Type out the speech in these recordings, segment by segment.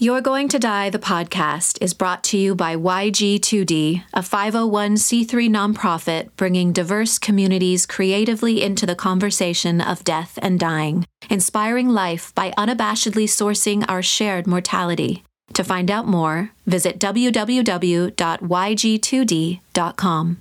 You're Going to Die, the podcast, is brought to you by YG2D, a 501c3 nonprofit bringing diverse communities creatively into the conversation of death and dying, inspiring life by unabashedly sourcing our shared mortality. To find out more, visit www.yg2d.com.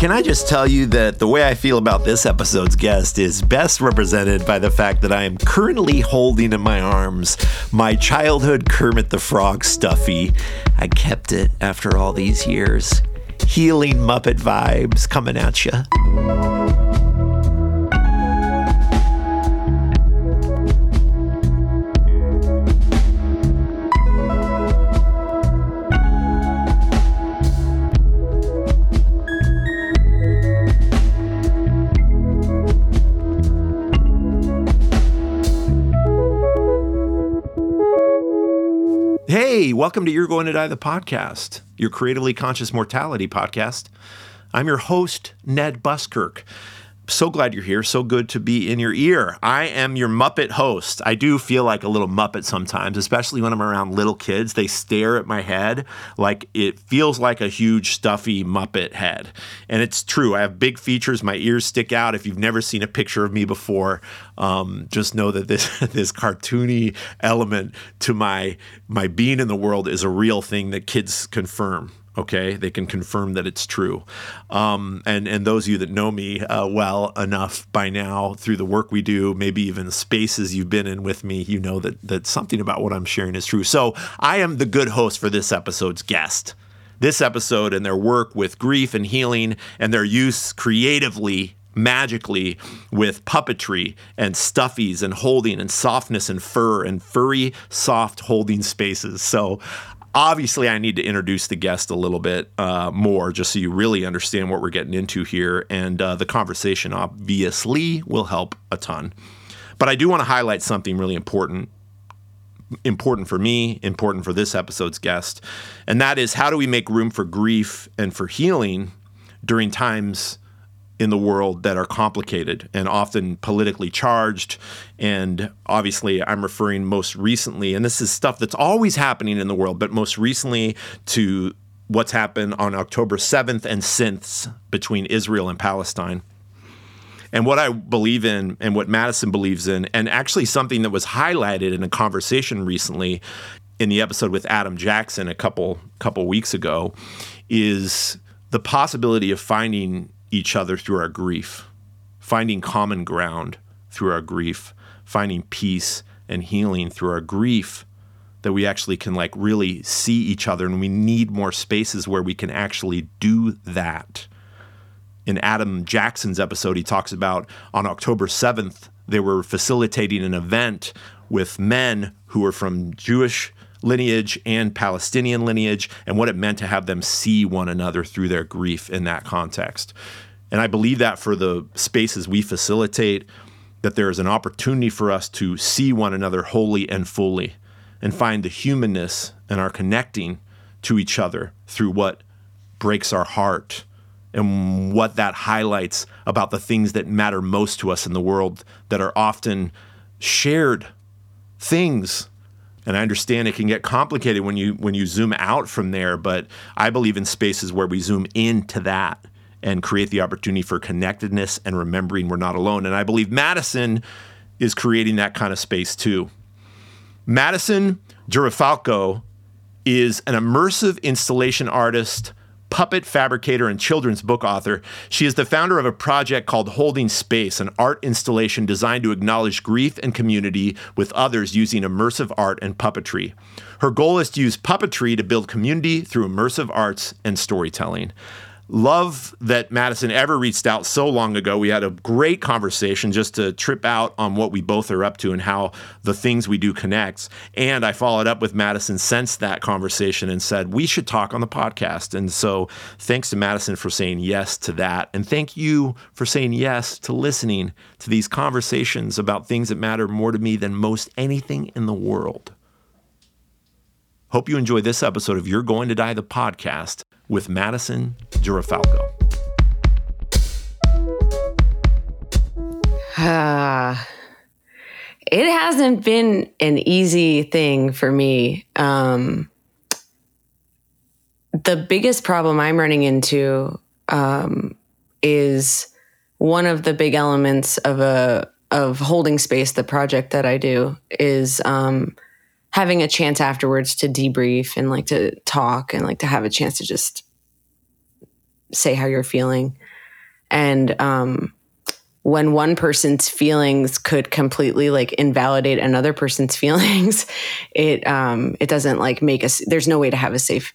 Can I just tell you that the way I feel about this episode's guest is best represented by the fact that I am currently holding in my arms my childhood Kermit the Frog stuffy. I kept it after all these years. Healing Muppet vibes coming at you. Hey, welcome to You're Going to Die, the podcast, your creatively conscious mortality podcast. I'm your host, Ned Buskirk. So glad you're here. So good to be in your ear. I am your Muppet host. I do feel like a little Muppet sometimes, especially when I'm around little kids. They stare at my head like it feels like a huge, stuffy Muppet head. And it's true. I have big features. My ears stick out. If you've never seen a picture of me before, um, just know that this this cartoony element to my my being in the world is a real thing that kids confirm okay? They can confirm that it's true. Um, and and those of you that know me uh, well enough by now through the work we do maybe even spaces you've been in with me you know that that something about what i'm sharing is true. So i am the good host for this episode's guest. This episode and their work with grief and healing and their use creatively magically with puppetry and stuffies and holding and softness and fur and furry soft holding spaces. So obviously i need to introduce the guest a little bit uh, more just so you really understand what we're getting into here. And uh, the conversation obviously will help a ton. But i do want to highlight something really important important for me important for this episode's guest and that is how do we make room for grief and for healing during times in the world that are complicated and often politically charged. And obviously, I'm referring most recently, and this is stuff that's always happening in the world, but most recently to what's happened on October 7th and since between Israel and Palestine. And what I believe in and what Madison believes in, and actually something that was highlighted in a conversation recently in the episode with Adam Jackson a couple couple weeks ago, is the possibility of finding each other through our grief, finding common ground through our grief, finding peace and healing through our grief that we actually can like really see each other and we need more spaces where we can actually do that. In Adam Jackson's episode he talks about on October 7th they were facilitating an event with men who were from Jewish lineage and Palestinian lineage and what it meant to have them see one another through their grief in that context. And I believe that for the spaces we facilitate, that there is an opportunity for us to see one another wholly and fully and find the humanness and our connecting to each other through what breaks our heart and what that highlights about the things that matter most to us in the world that are often shared things and I understand it can get complicated when you when you zoom out from there, but I believe in spaces where we zoom into that and create the opportunity for connectedness and remembering we're not alone. And I believe Madison is creating that kind of space too. Madison Girifalco is an immersive installation artist puppet fabricator and children's book author. She is the founder of a project called Holding Space, an art installation designed to acknowledge grief and community with others using immersive art and puppetry. Her goal is to use puppetry to build community through immersive arts and storytelling love that Madison ever reached out so long ago. We had a great conversation just to trip out on what we both are up to and how the things we do connects. And I followed up with Madison since that conversation and said, we should talk on the podcast. And so thanks to Madison for saying yes to that. And thank you for saying yes to listening to these conversations about things that matter more to me than most anything in the world. Hope you enjoy this episode of You're Going to Die, the podcast with Madison Girifalco. Ah, it hasn't been an easy thing for me. Um, the biggest problem I'm running into um, is one of the big elements of a of holding space. The project that I do is um, having a chance afterwards to debrief and like to talk and like to have a chance to just say how you're feeling. And um, when one person's feelings could completely like invalidate another person's feelings, it um, it doesn't like make us. There's no way to have a safe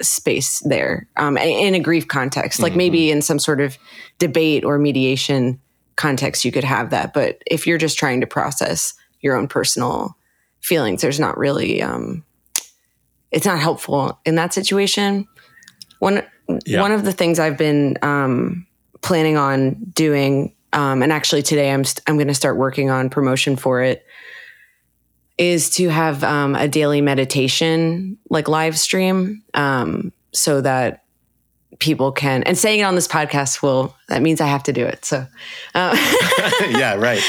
space there um, in a grief context. Like mm-hmm. maybe in some sort of debate or mediation context, you could have that. But if you're just trying to process your own personal feelings, there's not really. Um, it's not helpful in that situation. One yeah. one of the things I've been um, planning on doing um, and actually today I'm i st- I'm going to start working on promotion for it is to have um, a daily meditation like live stream um, so that people can and saying it on this podcast will that means i have to do it so uh, yeah right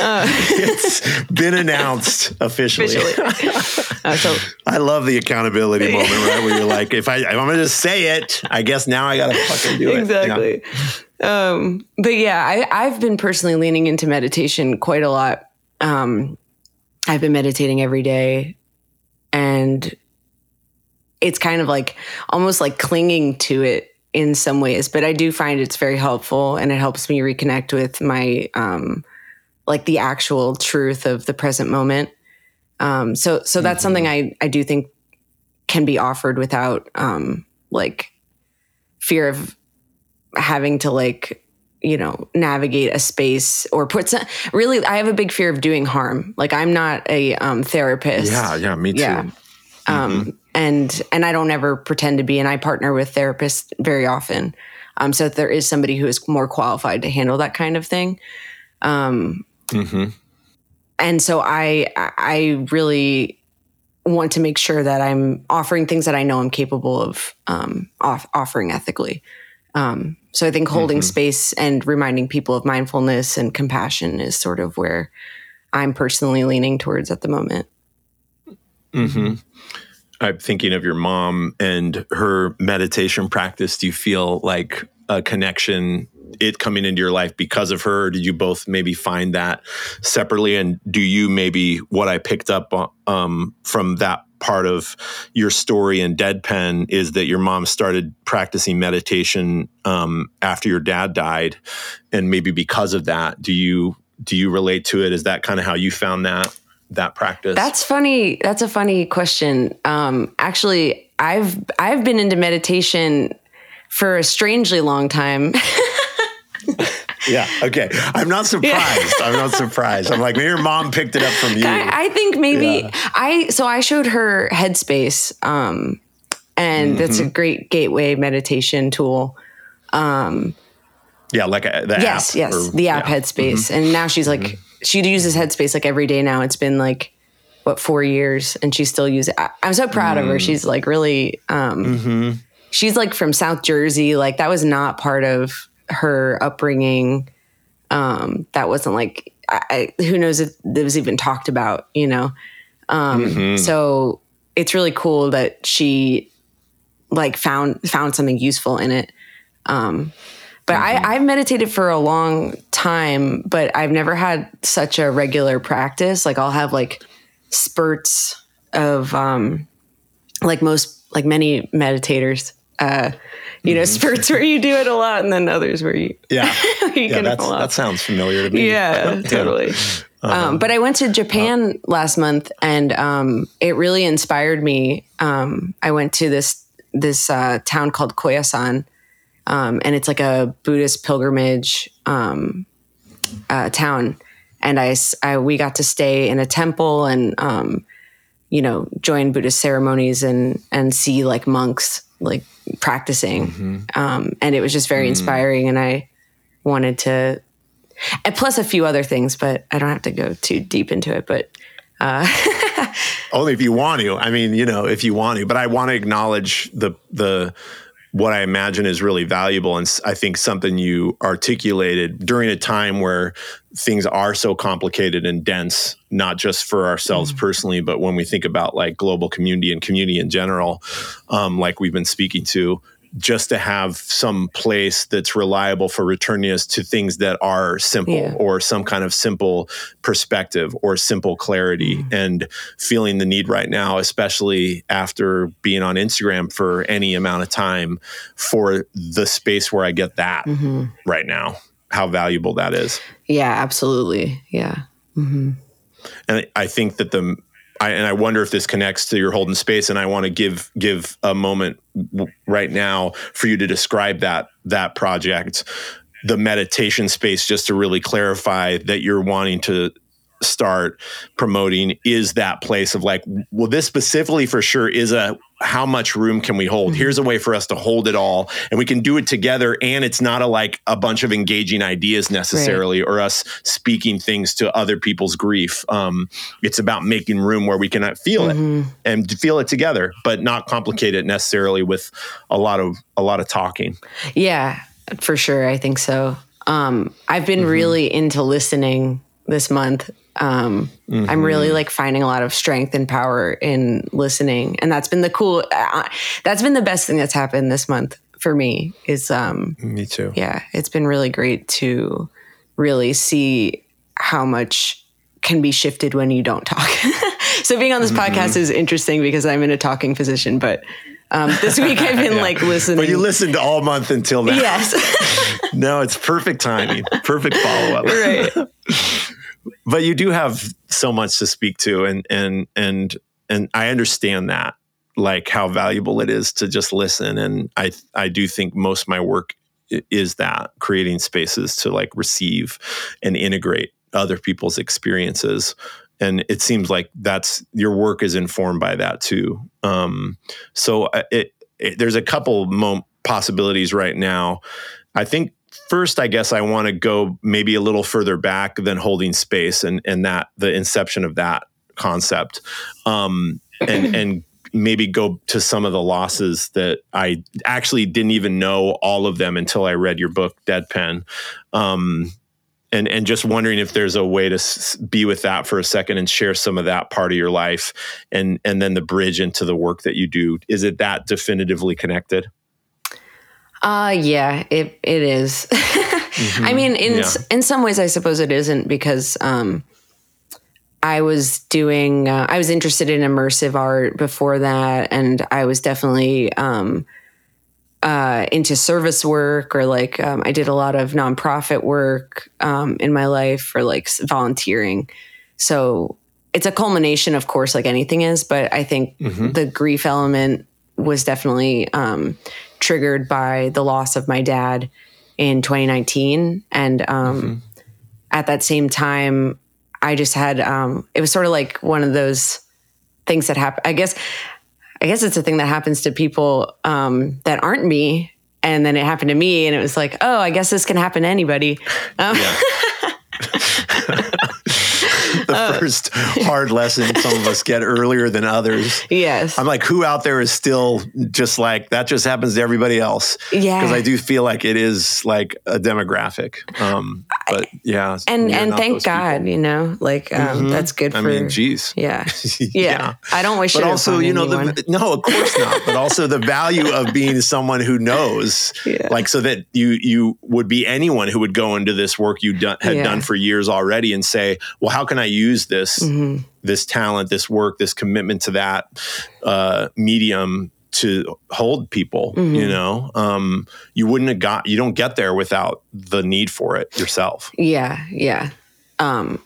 uh, it's been announced officially, officially. Uh, so i love the accountability moment right where you're like if i if i'm gonna just say it i guess now i gotta fucking do exactly. it exactly um, but yeah, I, I've been personally leaning into meditation quite a lot. Um, I've been meditating every day and it's kind of like almost like clinging to it in some ways, but I do find it's very helpful and it helps me reconnect with my, um, like the actual truth of the present moment. Um, so, so that's mm-hmm. something I, I do think can be offered without, um, like fear of having to like you know navigate a space or put some really i have a big fear of doing harm like i'm not a um, therapist yeah yeah me too yeah. Mm-hmm. um and and i don't ever pretend to be and i partner with therapists very often um so there is somebody who is more qualified to handle that kind of thing um mm-hmm. and so i i really want to make sure that i'm offering things that i know i'm capable of um off- offering ethically um, so I think holding mm-hmm. space and reminding people of mindfulness and compassion is sort of where I'm personally leaning towards at the moment. Mm-hmm. I'm thinking of your mom and her meditation practice. Do you feel like a connection, it coming into your life because of her? did you both maybe find that separately? And do you maybe what I picked up um, from that part of your story in Deadpen is that your mom started practicing meditation um, after your dad died, and maybe because of that, do you do you relate to it? Is that kind of how you found that that practice? That's funny. That's a funny question. Um, actually, I've I've been into meditation for a strangely long time. yeah. Okay. I'm not surprised. Yeah. I'm not surprised. I'm like, maybe your mom picked it up from you. I, I think maybe yeah. I, so I showed her Headspace, um, and mm-hmm. that's a great gateway meditation tool. Um, yeah, like a, the yes, app. yes, or, the app yeah. Headspace, mm-hmm. and now she's like, mm-hmm. She uses Headspace like every day now. It's been like what four years, and she still uses. it. I'm so proud of her. Mm. She's like really. Um, mm-hmm. She's like from South Jersey. Like that was not part of her upbringing um, that wasn't like I, who knows if it was even talked about you know um, mm-hmm. so it's really cool that she like found found something useful in it um, but mm-hmm. I, I've meditated for a long time, but I've never had such a regular practice. Like I'll have like spurts of um, like most like many meditators uh, you know, mm-hmm. spurts where you do it a lot and then others where you, yeah, you yeah that sounds familiar to me. Yeah, totally. Uh-huh. Um, but I went to Japan last month and um, it really inspired me. Um, I went to this this uh, town called Koyasan, um, and it's like a Buddhist pilgrimage um, uh, town. And I, I, we got to stay in a temple and um, you know join Buddhist ceremonies and and see like monks like practicing. Mm-hmm. Um, and it was just very mm. inspiring. And I wanted to, and plus a few other things, but I don't have to go too deep into it. But uh, only if you want to. I mean, you know, if you want to. But I want to acknowledge the the what I imagine is really valuable. And I think something you articulated during a time where things are so complicated and dense, not just for ourselves mm personally, but when we think about like global community and community in general, um, like we've been speaking to, just to have some place that's reliable for returning us to things that are simple yeah. or some kind of simple perspective or simple clarity mm-hmm. and feeling the need right now especially after being on Instagram for any amount of time for the space where I get that mm-hmm. right now how valuable that is yeah absolutely yeah mm-hmm. and I think that the I, and I wonder if this connects to your holding space. And I want to give give a moment right now for you to describe that that project, the meditation space, just to really clarify that you're wanting to start promoting is that place of like, well, this specifically for sure is a how much room can we hold? Mm-hmm. Here's a way for us to hold it all, and we can do it together. And it's not a like a bunch of engaging ideas necessarily, right. or us speaking things to other people's grief. Um, it's about making room where we can feel mm-hmm. it and feel it together, but not complicate it necessarily with a lot of a lot of talking. Yeah, for sure. I think so. Um, I've been mm-hmm. really into listening this month um, mm-hmm. I'm really like finding a lot of strength and power in listening, and that's been the cool. Uh, that's been the best thing that's happened this month for me. Is um, me too. Yeah, it's been really great to really see how much can be shifted when you don't talk. so being on this mm-hmm. podcast is interesting because I'm in a talking position, but um, this week I've been yeah. like listening. But you listened all month until now. Yes. no, it's perfect timing. Perfect follow up. Right but you do have so much to speak to and and and and I understand that like how valuable it is to just listen. And I I do think most of my work is that creating spaces to like receive and integrate other people's experiences. And it seems like that's your work is informed by that too. Um, so uh, it, it, there's a couple mo- possibilities right now. I think first, I guess I want to go maybe a little further back than holding space and and that the inception of that concept, um, and and maybe go to some of the losses that I actually didn't even know all of them until I read your book, Dead Pen. Um, and and just wondering if there's a way to be with that for a second and share some of that part of your life and and then the bridge into the work that you do. Is it that definitively connected uh yeah, it it is. mm-hmm. I mean, in yeah. in some ways, I suppose it isn't because um, I was doing. Uh, I was interested in immersive art before that, and I was definitely um, uh, into service work or like um, I did a lot of nonprofit work um, in my life or like volunteering. So it's a culmination, of course, like anything is. But I think mm-hmm. the grief element was definitely um, triggered by the loss of my dad in 2019. And um, mm-hmm. at that same time, I just had, um, it was sort of like one of those things that happen. I guess, I guess it's a thing that happens to people um, that aren't me. And then it happened to me, and it was like, oh, I guess this can happen to anybody. Um, yeah. the first hard lesson some of us get earlier than others. Yes. I'm like, who out there is still just like that just happens to everybody else? Yeah. Because I do feel like it is like a demographic. Um, but yeah. And and thank God, people. you know, like um, mm-hmm. that's good for I mean, geez. Yeah. yeah. yeah. I don't wish it. but also, you know, the, no, of course not. but also the value of being someone who knows, yeah. like so that you you would be anyone who would go into this work you done, had yeah. done for years already and say, well, how can I use this mm-hmm. this talent, this work, this commitment to that uh, medium to hold people mm-hmm. you know um, you wouldn't have got you don't get there without the need for it yourself yeah yeah um,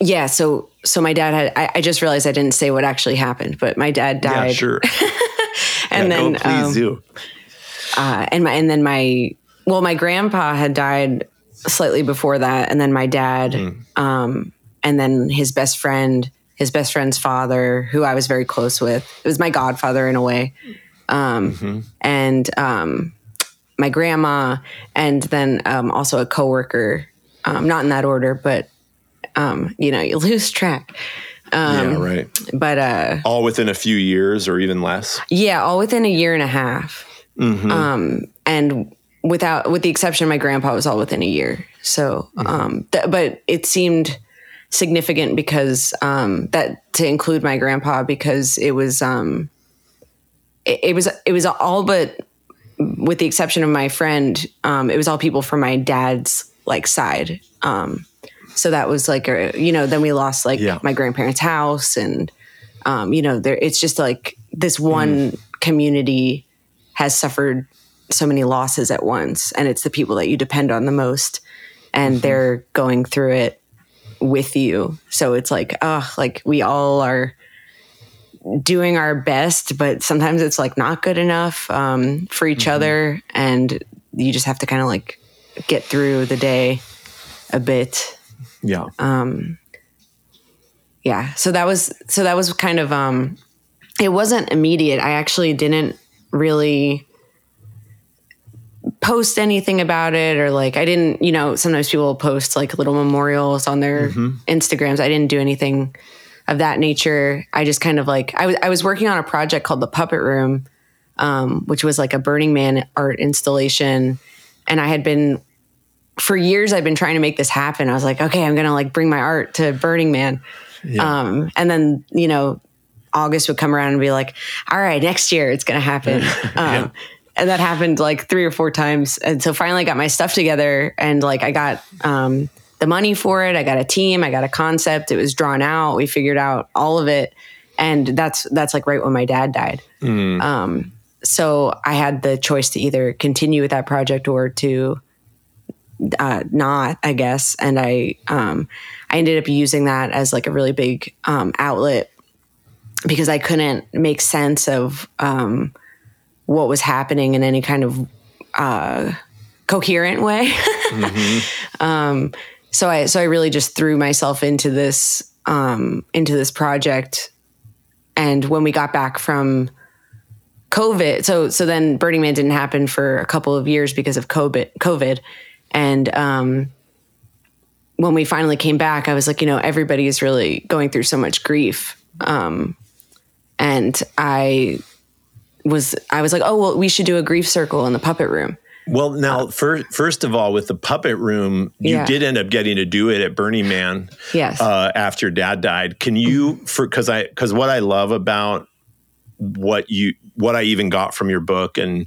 yeah so so my dad had I, I, just realized i didn't say what actually happened but my dad died yeah, sure and yeah, then please um, do uh, and my and then my well my grandpa had died slightly before that and then my dad mm. um, and then his best friend, his best friend's father, who I was very close with. It was my godfather in a way. Um, mm-hmm. And um, my grandma, and then um, also a coworker, um, not in that order, but um, you know, you lose track. Um, yeah, right. But uh, all within a few years or even less. Yeah, all within a year and a half. Um, and without, with the exception of my grandpa, it was all within a year. So, um, th- but it seemed significant because um, that to include my grandpa because it was um, it, it was it was all but with the exception of my friend, um, it was all people from my dad's like side. Um, so that was like a, you know then we lost like Yeah. my grandparents' house and um, you know there it's just like this one community has suffered so many losses at once and it's the people that you depend on the most and they're going through it with you. So it's like oh like we all are doing our best but sometimes it's like not good enough um, for each other. And you just have to kind of like get through the day a bit. Yeah. Um, yeah. So that was so that was kind of um it wasn't immediate. I actually didn't really post anything about it or like i didn't you know sometimes people post like little memorials on their instagrams. I didn't do anything of that nature. I just kind of like i was i was working on a project called the puppet room um, which was like a burning man art installation. And i had been for years i've been trying to make this happen. I was like okay i'm gonna like bring my art to burning man. Um, and then, you know, August would come around and be like, all right, next year it's to happen. Um, And that happened like three or four times. And so finally I got my stuff together and like I got um, the money for it. I got a team, I got a concept. It was drawn out. We figured out all of it. And that's, that's like right when my dad died. Um, so I had the choice to either continue with that project or to uh, not, I guess. And I, um, I ended up using that as like a really big um, outlet because I couldn't make sense of um, what was happening in any kind of uh, coherent way. um, so I, so I really just threw myself into this, um, into this project. And when we got back from COVID, so so then Burning Man didn't happen for a couple of years because of COVID. COVID, and um, when we finally came back, I was like, you know, everybody is really going through so much grief, um, and I was I was like, oh well, we should do a grief circle in the puppet room. Well, now, first, first of all, with the puppet room, you Yeah. did end up getting to do it at Burning Man. Yes. Uh, after Dad died, can you for because I because what I love about what you what I even got from your book and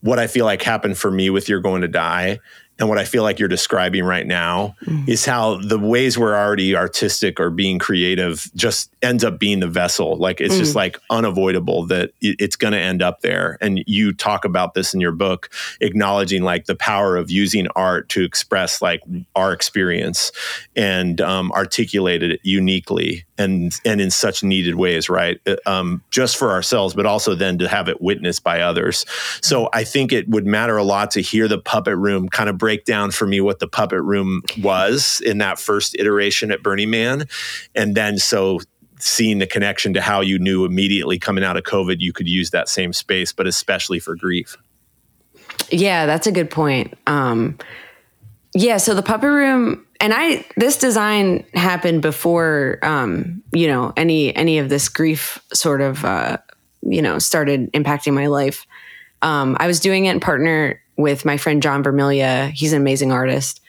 what I feel like happened for me with You're Going to Die and what I feel like you're describing right now is how the ways we're already artistic or being creative just ends up being the vessel. Like it's just like unavoidable that it's going to end up there. And you talk about this in your book, acknowledging like the power of using art to express like our experience and um, articulate it uniquely and and in such needed ways, right? Uh, Um, just for ourselves, but also then to have it witnessed by others. So I think it would matter a lot to hear the puppet room kind of break down for me what the puppet room was in that first iteration at Burning Man, and then so seeing the connection to how you knew immediately coming out of COVID you could use that same space, but especially for grief. Yeah, that's a good point. Um, yeah, so the puppet room, and I this design happened before um, you know any any of this grief sort of uh, you know started impacting my life. Um, I was doing it in partner with my friend John Vermilia. He's an amazing artist,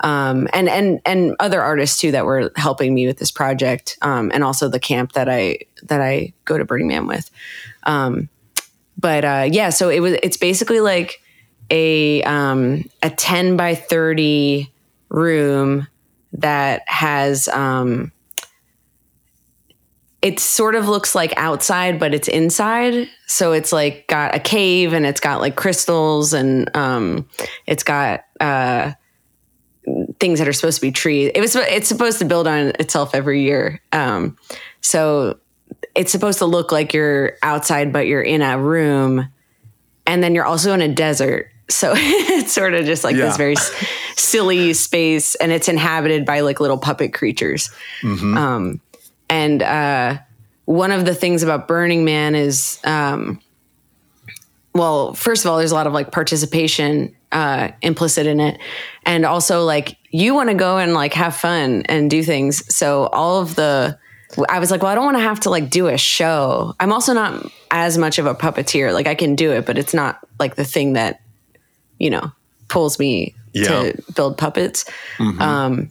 um, and and and other artists too that were helping me with this project, um, and also the camp that I that I go to Burning Man with. Um, but uh, yeah, so it was. It's basically like a um, a ten by thirty room that has. Um, it sort of looks like outside, but it's inside. So it's like got a cave and it's got like crystals and um, it's got uh, things that are supposed to be trees. It was it's supposed to build on itself every year. Um, so it's supposed to look like you're outside, but you're in a room, and then you're also in a desert. So it's sort of just like Yeah. this very s- silly space, and it's inhabited by like little puppet creatures. Um, and uh, one of the things about Burning Man is, um, well, first of all, there's a lot of like participation uh, implicit in it, and also like you want to go and like have fun and do things. So all of the I was like, well, I don't want to have to like do a show. I'm also not as much of a puppeteer. Like I can do it, but it's not like the thing that, you know, pulls me Yeah. to build puppets. Um,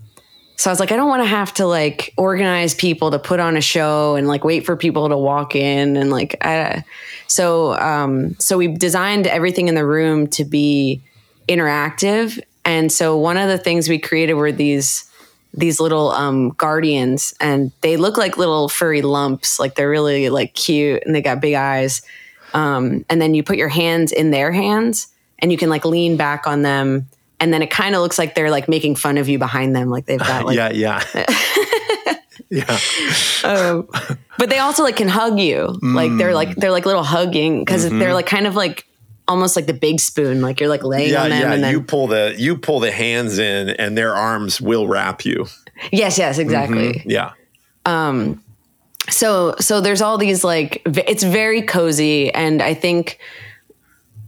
so I was like, I don't want to have to like organize people to put on a show and like wait for people to walk in and like, I, so um, so we designed everything in the room to be interactive. And so one of the things we created were these these little um, guardians, and they look like little furry lumps. Like they're really like cute, and they got big eyes. Um, and then you put your hands in their hands, and you can like lean back on them. And then it kind of looks like they're like making fun of you behind them, like they've got like yeah, yeah. yeah. Um, but they also like can hug you like they're like mm. they're like little hugging because mm-hmm. they're like kind of like almost like the big spoon like you're like laying Yeah, on them yeah. and then you pull the you pull the hands in and their arms will wrap you. yes yes exactly mm-hmm. Yeah. Um. so so there's all these like it's very cozy and i think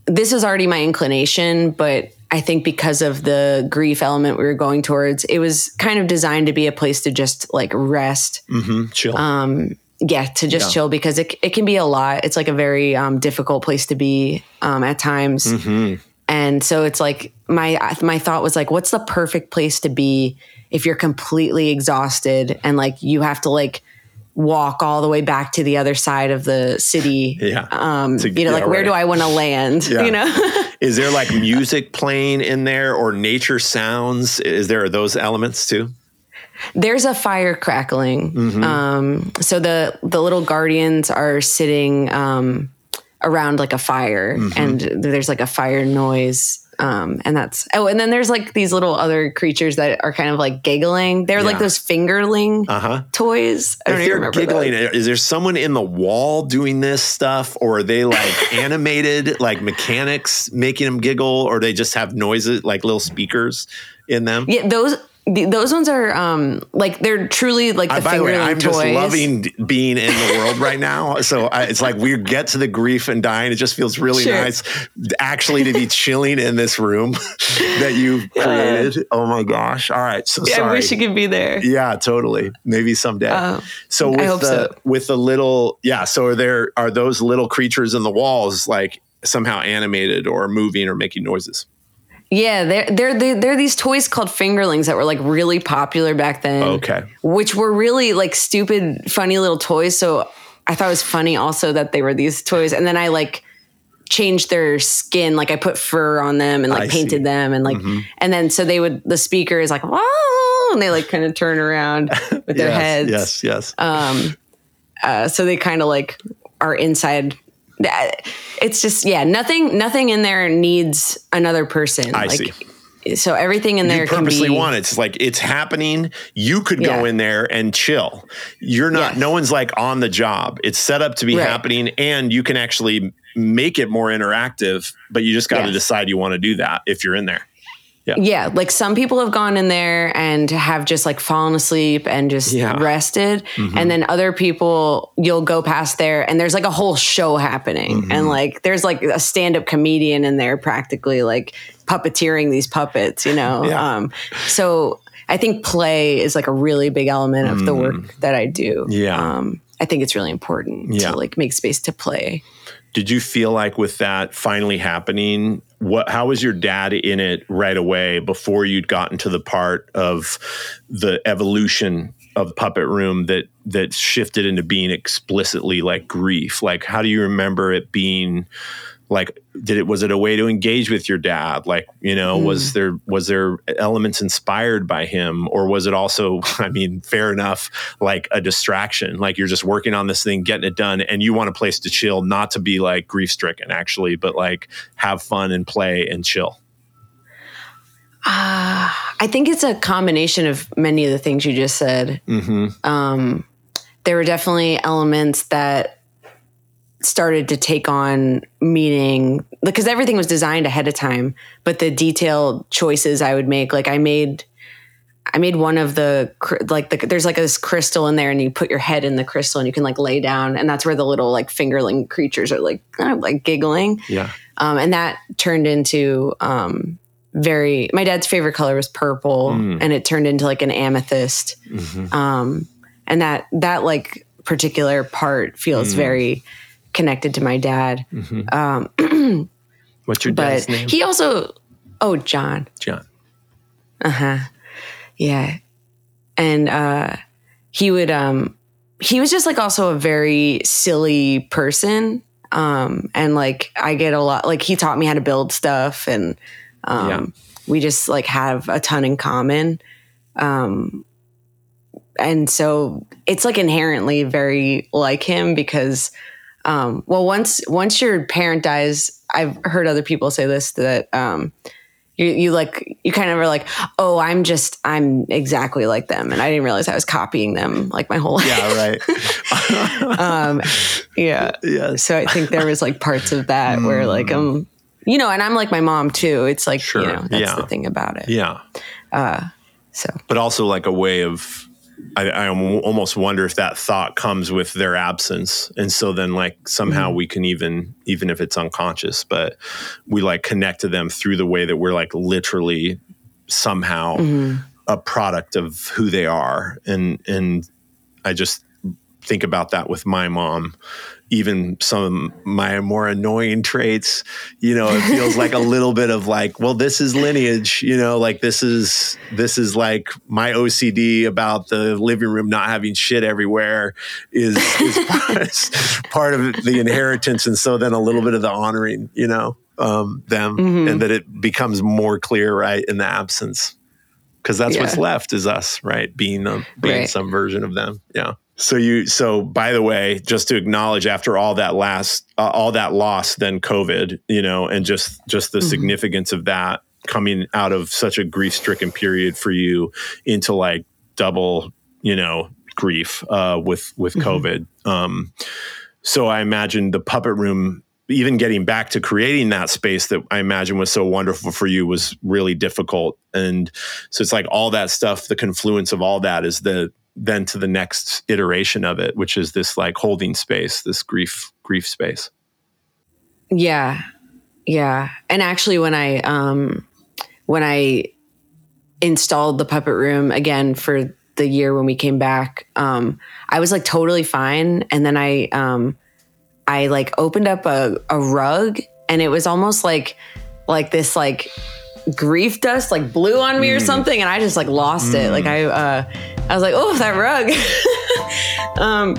this is already my inclination but i think because of the grief element we were going towards it was kind of designed to be a place to just like rest Mm-hmm. Chill. Um, yeah to just Yeah. chill because it, it can be a lot it's like a very um, difficult place to be um, at times mm-hmm. and so it's like my my thought was like what's the perfect place to be if you're completely exhausted and like you have to like walk all the way back to the other side of the city Yeah. um To- you know like yeah, where right. do i want to land Yeah. you know Is there like music playing in there or nature sounds? Is there those elements too? there's a fire crackling Mm-hmm. um so the the little guardians are sitting um around like a fire Mm-hmm. and there's like a fire noise um and that's oh and then there's like these little other creatures that are kind of like giggling they're Yeah. like those fingerling Uh-huh. toys i don't If they're remember giggling, those. is there someone in the wall doing this stuff, or are they like animated, like mechanics making them giggle, or they just have noises like little speakers in them? yeah those the, those ones are um like they're truly like the Uh, by the way, I'm toys just loving being in the world right now. So I, it's like we get to the grief and dying. It just feels really Sure. nice, actually, to be chilling in this room that you've created. oh my gosh! All right, so i sorry. wish you could be there yeah, totally. Maybe someday. so with the so. with the little yeah, so are there are those little creatures in the walls like somehow animated or moving or making noises? Yeah, they're, they're they're they're these toys called fingerlings that were like really popular back then. Okay. which were really like stupid, funny little toys. So I thought it was funny also that they were these toys, and then I like changed their skin, like I put fur on them and like I painted see. Mm-hmm. them, and like and then so they would the speaker is like whoa, and they like kind of turn around with their yes, heads. Yes, yes. Um, Uh, so they kind of like are inside. It's just yeah, nothing nothing in there needs another person. I like, see. So everything in there you can purposely be want it. It's like it's happening. You could go in there and chill. You're not. No one's like on the job. It's set up to be Right. happening, and you can actually make it more interactive. But you just got to decide you want to do that if you're in there. Yeah, yeah. like some people have gone in there and have just like fallen asleep and just Yeah. rested. And then other people, you'll go past there and there's like a whole show happening. And like there's like a stand up comedian in there practically like puppeteering these puppets, you know? Yeah. Um, so I think play is like a really big element of the work that I do. Yeah. Um, I think it's really important Yeah. to like make space to play. Did you feel like with that finally happening, what how was your dad in it right away before you'd gotten to the part of the evolution of puppet room that that shifted into being explicitly like grief? Like how do you remember it being like did it was it a way to engage with your dad? Like you know was mm. there was there elements inspired by him or was it also i mean fair enough like a distraction? Like you're just working on this thing getting it done and you want a place to chill not to be like grief stricken actually but like have fun and play and chill. Ah, I think it's a combination of many of the things you just said. Mm-hmm. Um, there were definitely elements that started to take on meaning because everything was designed ahead of time, but the detailed choices I would make, like I made. I made one of the like the, there's like this crystal in there, and you put your head in the crystal, and you can like lay down, and that's where the little like fingerling creatures are like kind of like giggling. Yeah. Um, and that turned into um, very my dad's favorite color was purple and it turned into like an amethyst. Um, and that that like particular part feels very connected to my dad. Um, What's your but dad's name? he also, oh John, John. Uh huh. Yeah, and uh, he would um he was just like also a very silly person. Um, and like I get a lot like he taught me how to build stuff and um Yeah. we just like have a ton in common. Um and so it's like inherently very like him because um well once once your parent dies, I've heard other people say this that um you, you like you kind of are like oh i'm just i'm exactly like them and i didn't realize i was copying them like my whole life Yeah, right. um yeah yeah. so i think there was like parts of that where like um you know and i'm like my mom too it's like Sure, you know that's yeah. the thing about it Yeah. uh, so But also like a way of I, I almost wonder if that thought comes with their absence, and so then like somehow Mm-hmm. we can even even if it's unconscious, but we like connect to them through the way that we're like literally somehow Mm-hmm. a product of who they are, and and I just think about that with my mom. Even some of my more annoying traits, you know, it feels like a little bit of like, well, this is lineage, you know, like this is this is like my OCD about the living room not having shit everywhere is, is part, part of the inheritance, and so then a little bit of the honoring, you know, um, them, and that it becomes more clear, right, in the absence because that's what's left is us, right? Being um, being Right. some version of them. Yeah. So you so by the way, just to acknowledge after all that last uh, all that loss, then COVID, you know, and just just the significance of that coming out of such a grief stricken period for you into like double, you know, grief uh, with with COVID. Um, so I imagine the puppet room even getting back to creating that space that I imagine was so wonderful for you was really difficult. And so it's like all that stuff, the confluence of all that is the then to the next iteration of it, which is this like holding space, this grief, grief space. Yeah. Yeah. And actually when I um when I installed the puppet room again for the year when we came back, um I was like totally fine and then I um I like opened up a, a rug and it was almost like like this like grief dust like blew on me or something and I just like lost it. Like I uh I was like, "Oh, that rug." um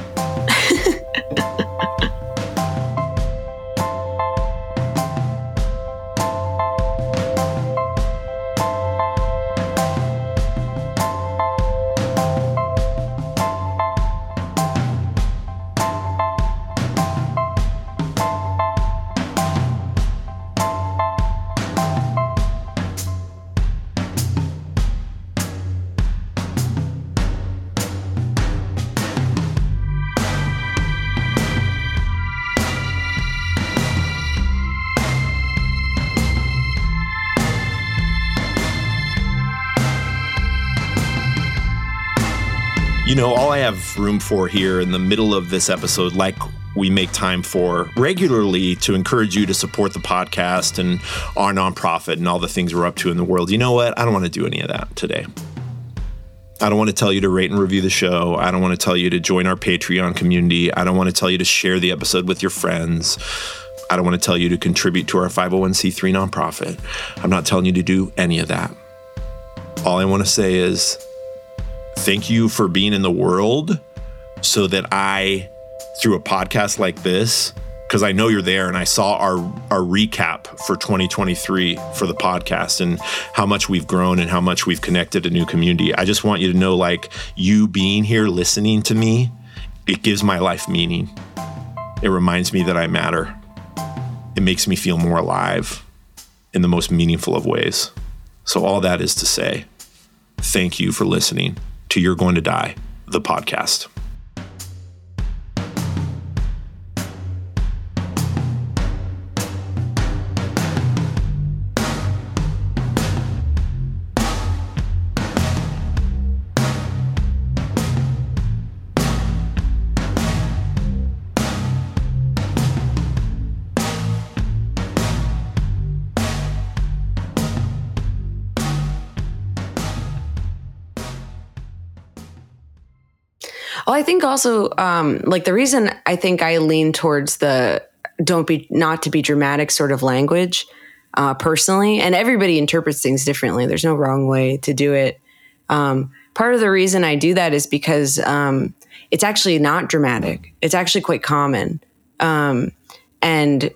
You know, all I have room for here in the middle of this episode, like we make time for regularly to encourage you to support the podcast and our nonprofit and all the things we're up to in the world. You know what? I don't want to do any of that today. I don't want to tell you to rate and review the show. I don't want to tell you to join our Patreon community. I don't want to tell you to share the episode with your friends. I don't want to tell you to contribute to our 501c3 nonprofit. I'm not telling you to do any of that. All I want to say is thank you for being in the world so that I, through a podcast like this, because I know you're there and I saw our, our recap for 2023 for the podcast and how much we've grown and how much we've connected a new community. I just want you to know like you being here listening to me, it gives my life meaning. It reminds me that I matter. It makes me feel more alive in the most meaningful of ways. So, all that is to say, thank you for listening to You're Going to Die, the podcast. Well, I think also um, like the reason I think I lean towards the don't be not to be dramatic sort of language uh, personally, and everybody interprets things differently. There's no wrong way to do it. Um, part of the reason I do that is because um, it's actually not dramatic. It's actually quite common, um, and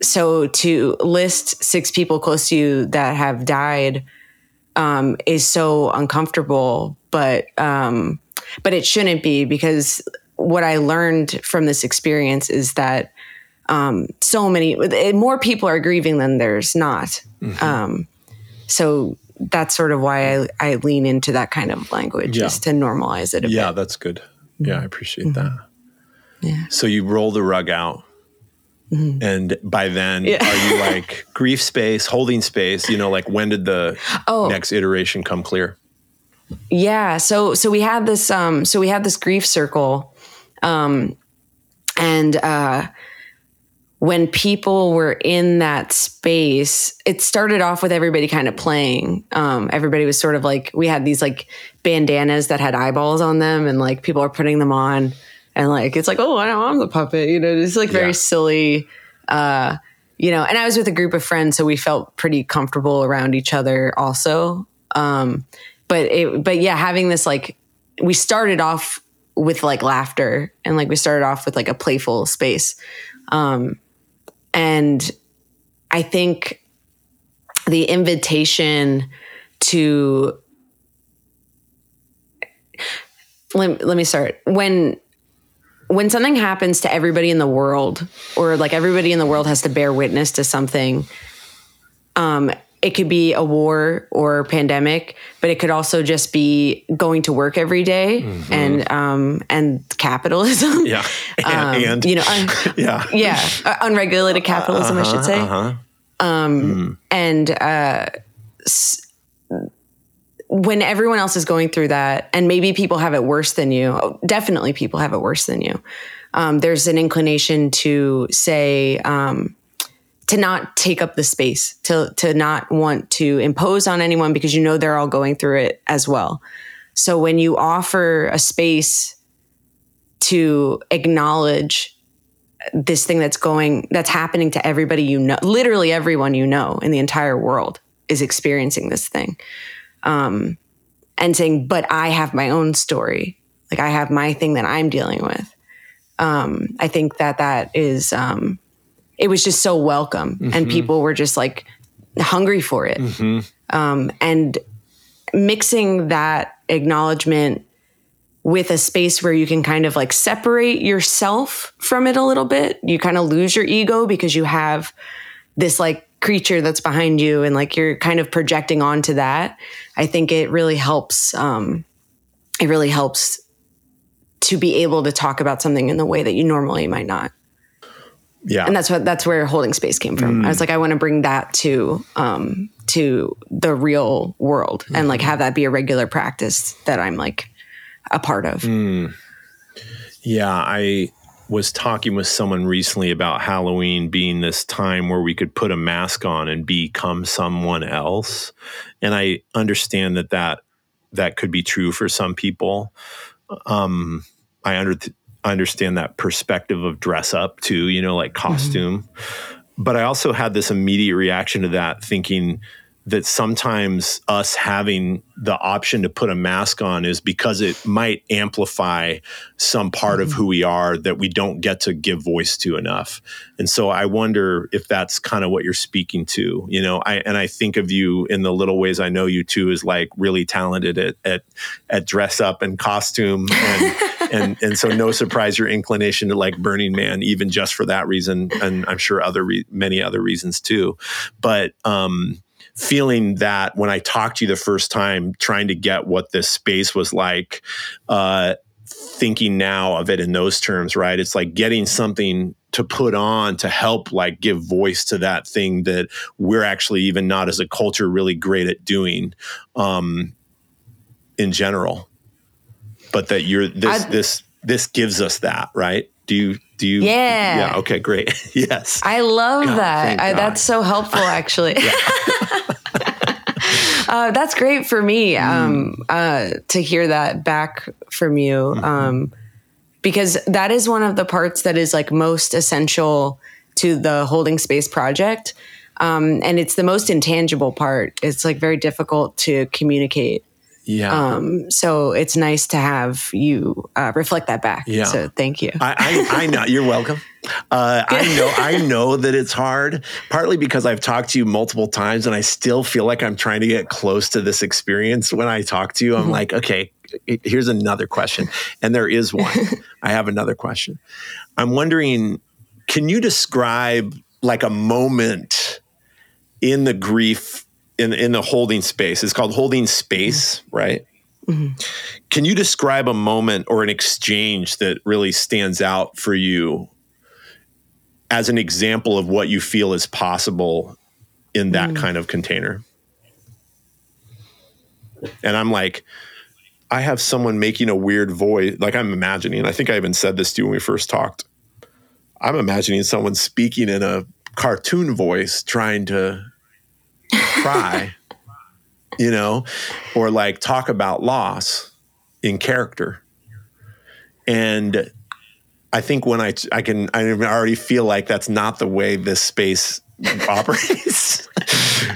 so to list six people close to you that have died um, is so uncomfortable, but um, but it shouldn't be because what I learned from this experience is that um, so many more people are grieving than there's not. Mm-hmm. Um, so that's sort of why I, I lean into that kind of language yeah. is to normalize it. yeah, bit. that's good. Yeah, I appreciate mm-hmm. that. Yeah. So you roll the rug out. Mm-hmm. And by then, yeah. are you like grief space, holding space? You know, like when did the oh. next iteration come clear? Yeah. So so we had this um so we had this grief circle. Um and uh when people were in that space, it started off with everybody kind of playing. Um, everybody was sort of like, we had these like bandanas that had eyeballs on them, and like people are putting them on. And like, it's like, oh, I know I'm the puppet. You know, it's like very yeah. silly. Uh, you know, and I was with a group of friends, so we felt pretty comfortable around each other also. Um, but it, but yeah, having this like, we started off with like laughter and like we started off with like a playful space. Um, and I think the invitation to let, let me start when when something happens to everybody in the world or like everybody in the world has to bear witness to something um it could be a war or pandemic, but it could also just be going to work every day mm-hmm. and um, and capitalism. Yeah, um, and, you know, un- yeah, yeah, uh, unregulated capitalism, uh-huh, I should say. Uh-huh. Um, mm. And uh, s- when everyone else is going through that, and maybe people have it worse than you, definitely people have it worse than you. Um, there's an inclination to say um, to not take up the space, to to not want to impose on anyone because you know they're all going through it as well. So when you offer a space to acknowledge this thing that's going that's happening to everybody you know, literally everyone you know in the entire world is experiencing this thing. Um, and saying, but I have my own story. Like I have my thing that I'm dealing with. Um, I think that that is um, it was just so welcome mm-hmm. and people were just like hungry for it. Mm-hmm. Um, and mixing that acknowledgement with a space where you can kind of like separate yourself from it a little bit. You kind of lose your ego because you have this like creature that's behind you and like you're kind of projecting onto that. I think it really helps. Um, it really helps to be able to talk about something in the way that you normally might not. Yeah. And that's what that's where holding space came from. Mm. I was like, I want to bring that to um to the real world mm-hmm. and like have that be a regular practice that I'm like a part of. Mm. Yeah, I was talking with someone recently about Halloween being this time where we could put a mask on and become someone else. And I understand that that, that could be true for some people. Um, I under, understand that perspective of dress up too, you know, like mm-hmm. costume. Mm-hmm. But I also had this immediate reaction to that, thinking, that sometimes us having the option to put a mask on is because it might amplify some part mm-hmm. of who we are that we don't get to give voice to enough. And so I wonder if that's kind of what you're speaking to, you know, I and I think of you in the little ways I know you too is like really talented at at at dress up and costume and and and so no surprise your inclination to like Burning Man even just for that reason and I'm sure other re- many other reasons too. But um feeling that when I talked to you the first time, trying to get what this space was like, uh, thinking now of it in those terms, right? It's like getting something to put on to help like give voice to that thing that we're actually even not as a culture really great at doing um, in general. But that you're this I'd, this this gives us that, right? Do you do you Yeah. Yeah, okay, great. yes. I love God, that. I, that's so helpful actually. uh, that's great for me um, mm. uh, to hear that back from you. Mm-hmm. Um, because that is one of the parts that is like most essential to the holding space project. Um, and it's the most intangible part. It's like very difficult to communicate. Yeah. Um, so it's nice to have you uh, reflect that back. Yeah. So thank you. I, I, I know you're welcome. Uh, I know I know that it's hard, partly because I've talked to you multiple times, and I still feel like I'm trying to get close to this experience. When I talk to you, I'm like, okay, here's another question, and there is one. I have another question. I'm wondering, can you describe like a moment in the grief in in the holding space? It's called holding space, right? Mm-hmm. Can you describe a moment or an exchange that really stands out for you as an example of what you feel is possible in that mm. kind of container? And I'm like, I have someone making a weird voice. Like I'm imagining, I think I even said this to you when we first talked. I'm imagining someone speaking in a cartoon voice trying to cry, you know, or like talk about loss in character. And I think when I I can I already feel like that's not the way this space operates.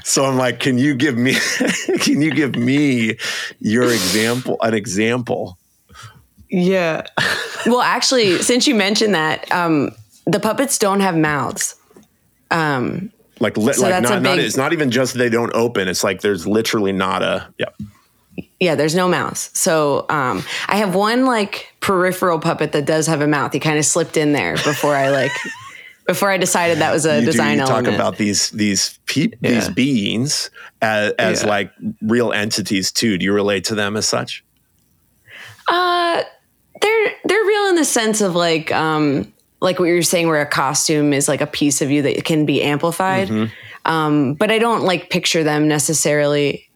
so I'm like, can you give me can you give me your example an example? Yeah. well, actually, since you mentioned that, um, the puppets don't have mouths. Um, Like, li- So like that's a not, not it's not even just they don't open. It's like there's literally not a yeah. yeah, there's no mouths. So um, I have one like peripheral puppet that does have a mouth. He kind of slipped in there before I like before I decided that was a You, do, design you talk about these these peop these beings as, as Yeah. like real entities too. Do you relate to them as such? Uh, they're they're real in the sense of like um like what you're saying, where a costume is like a piece of you that can be amplified. Um, but I don't like picture them necessarily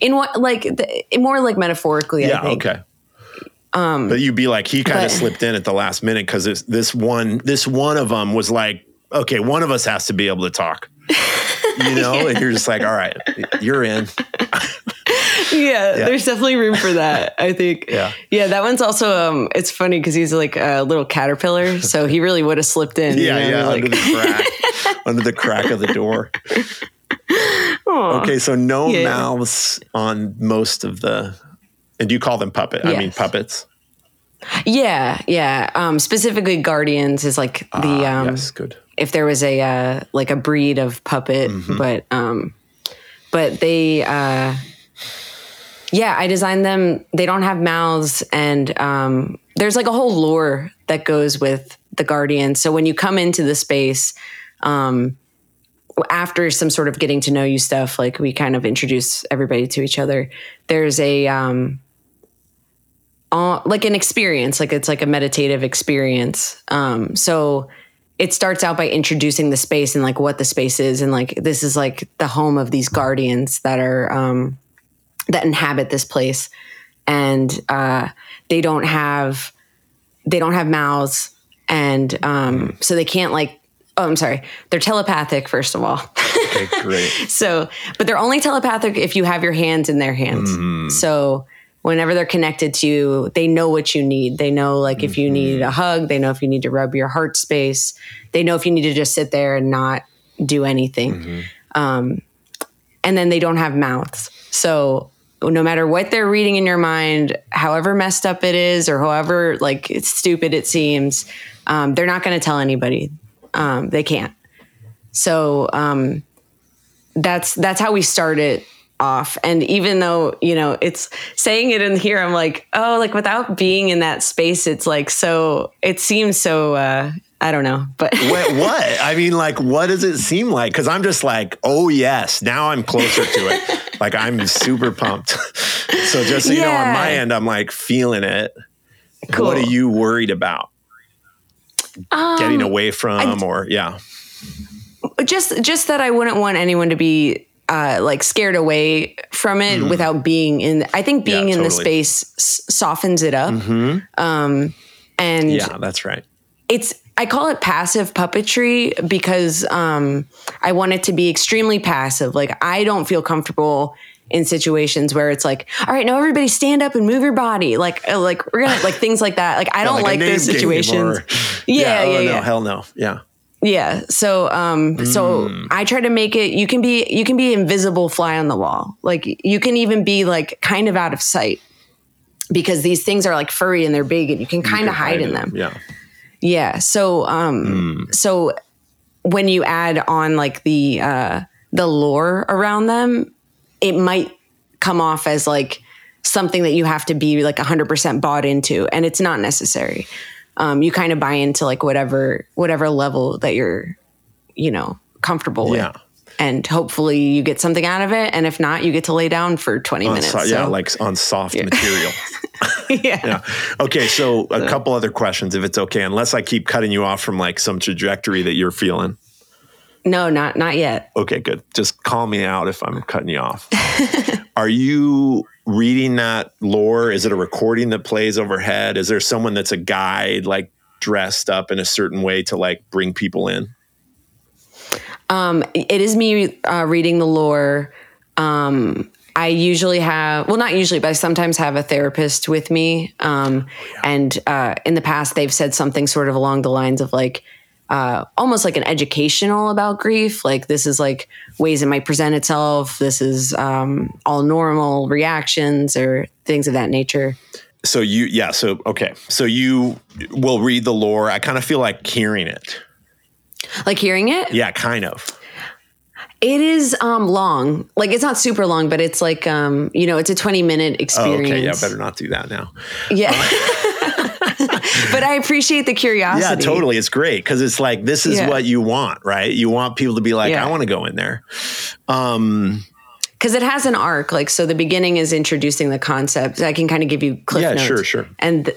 in what like the, more like metaphorically. I Yeah. think. Okay. Um, but you'd be like, he kind of slipped in at the last minute because this, this one, this one of them was like, okay, one of us has to be able to talk, you know, and you're just like, all right, you're in. yeah, there's definitely room for that. I think. Yeah. yeah. That one's also. Um, it's funny because he's like a little caterpillar, so he really would have slipped in. you Yeah, know, yeah, like- under the crack, under the crack of the door. Okay, so no Yeah. mouths on most of the, and do you call them puppet? I mean puppets. Yeah, yeah. Um, specifically, guardians is like the Ah, um, yes, good. if there was a uh, like a breed of puppet, Mm-hmm. but um, but they uh, yeah, I designed them. They don't have mouths, and um, there's like a whole lore that goes with the Guardians. So when you come into the space, um, after some sort of getting to know you stuff, like we kind of introduce everybody to each other. There's a um, like an experience, like it's like a meditative experience. Um, so it starts out by introducing the space and like what the space is, and like this is like the home of these guardians that are um, that inhabit this place, and uh, they don't have they don't have mouths, and um, so they can't like. Oh, I'm sorry. They're telepathic, first of all. Okay, great. So, but they're only telepathic if you have your hands in their hands. So, whenever they're connected to you, they know what you need. They know, like, if you need a hug, they know if you need to rub your heart space, they know if you need to just sit there and not do anything. Um, and then they don't have mouths. So, no matter what they're reading in your mind, however messed up it is, or however like it's stupid it seems, um, they're not going to tell anybody. Um, they can't. So um, that's that's how we started off. And even though you know it's saying it in here, I'm like, oh, like without being in that space, it's like so. It seems so. Uh, I don't know, but Wait, what? I mean, like, what does it seem like? Because I'm just like, oh yes, now I'm closer to it. like I'm super pumped. so just so you know, on my end, I'm like feeling it. Cool. What are you worried about? Um, Getting away from, or yeah, just just that I wouldn't want anyone to be uh, like scared away from it without being in. I think being in the space s- softens it up. Um, and yeah, that's right. it's I call it passive puppetry because um, I want it to be extremely passive. Like I don't feel comfortable in situations where it's like, all right, now everybody stand up and move your body. Like, uh, like we're gonna like things like that. Like I don't like like, those situations. or- yeah, oh, yeah, no, yeah. hell no. Yeah. Yeah. So um so Mm. I try to make it you can be you can be invisible fly on the wall. Like you can even be like kind of out of sight because these things are like furry and they're big and you can kind of hide in them. Yeah. Yeah. So um so when you add on like the uh the lore around them, it might come off as like something that you have to be like 100% bought into and it's not necessary. Um you kind of buy into like whatever whatever level that you're you know comfortable with. Yeah. And hopefully you get something out of it and if not you get to lay down for 20 On minutes. so- yeah, like on soft material. yeah. Yeah. Okay. So a couple other questions, if it's okay, unless I keep cutting you off from like some trajectory that you're feeling. No, not not yet. Okay, good. Just call me out if I'm cutting you off. Are you reading that lore? Is it a recording that plays overhead? Is there someone that's a guide, like dressed up in a certain way to like bring people in? Um, it is me uh, reading the lore. Um, I usually have, well, not usually, but I sometimes have a therapist with me. Um, and uh, in the past, they've said something sort of along the lines of like, uh, almost like an educational about grief. Like this is like ways it might present itself. This is um, all normal reactions or things of that nature. So you, yeah. So okay. So you will read the lore. I kind of feel like hearing it. Like hearing it, Yeah, kind of. it is um, long. Like it's not super long, but it's like um, you know, it's a twenty minute Oh, experience. okay. Yeah, better not do that now. Yeah. but I appreciate the curiosity. Yeah, totally. It's great because it's like this is Yeah. what you want, right? You want people to be like, Yeah. I want to go in there. Um, Because it has an arc. Like, so the beginning is introducing the concept. I can kind of give you cliff Yeah, notes. sure, sure. And,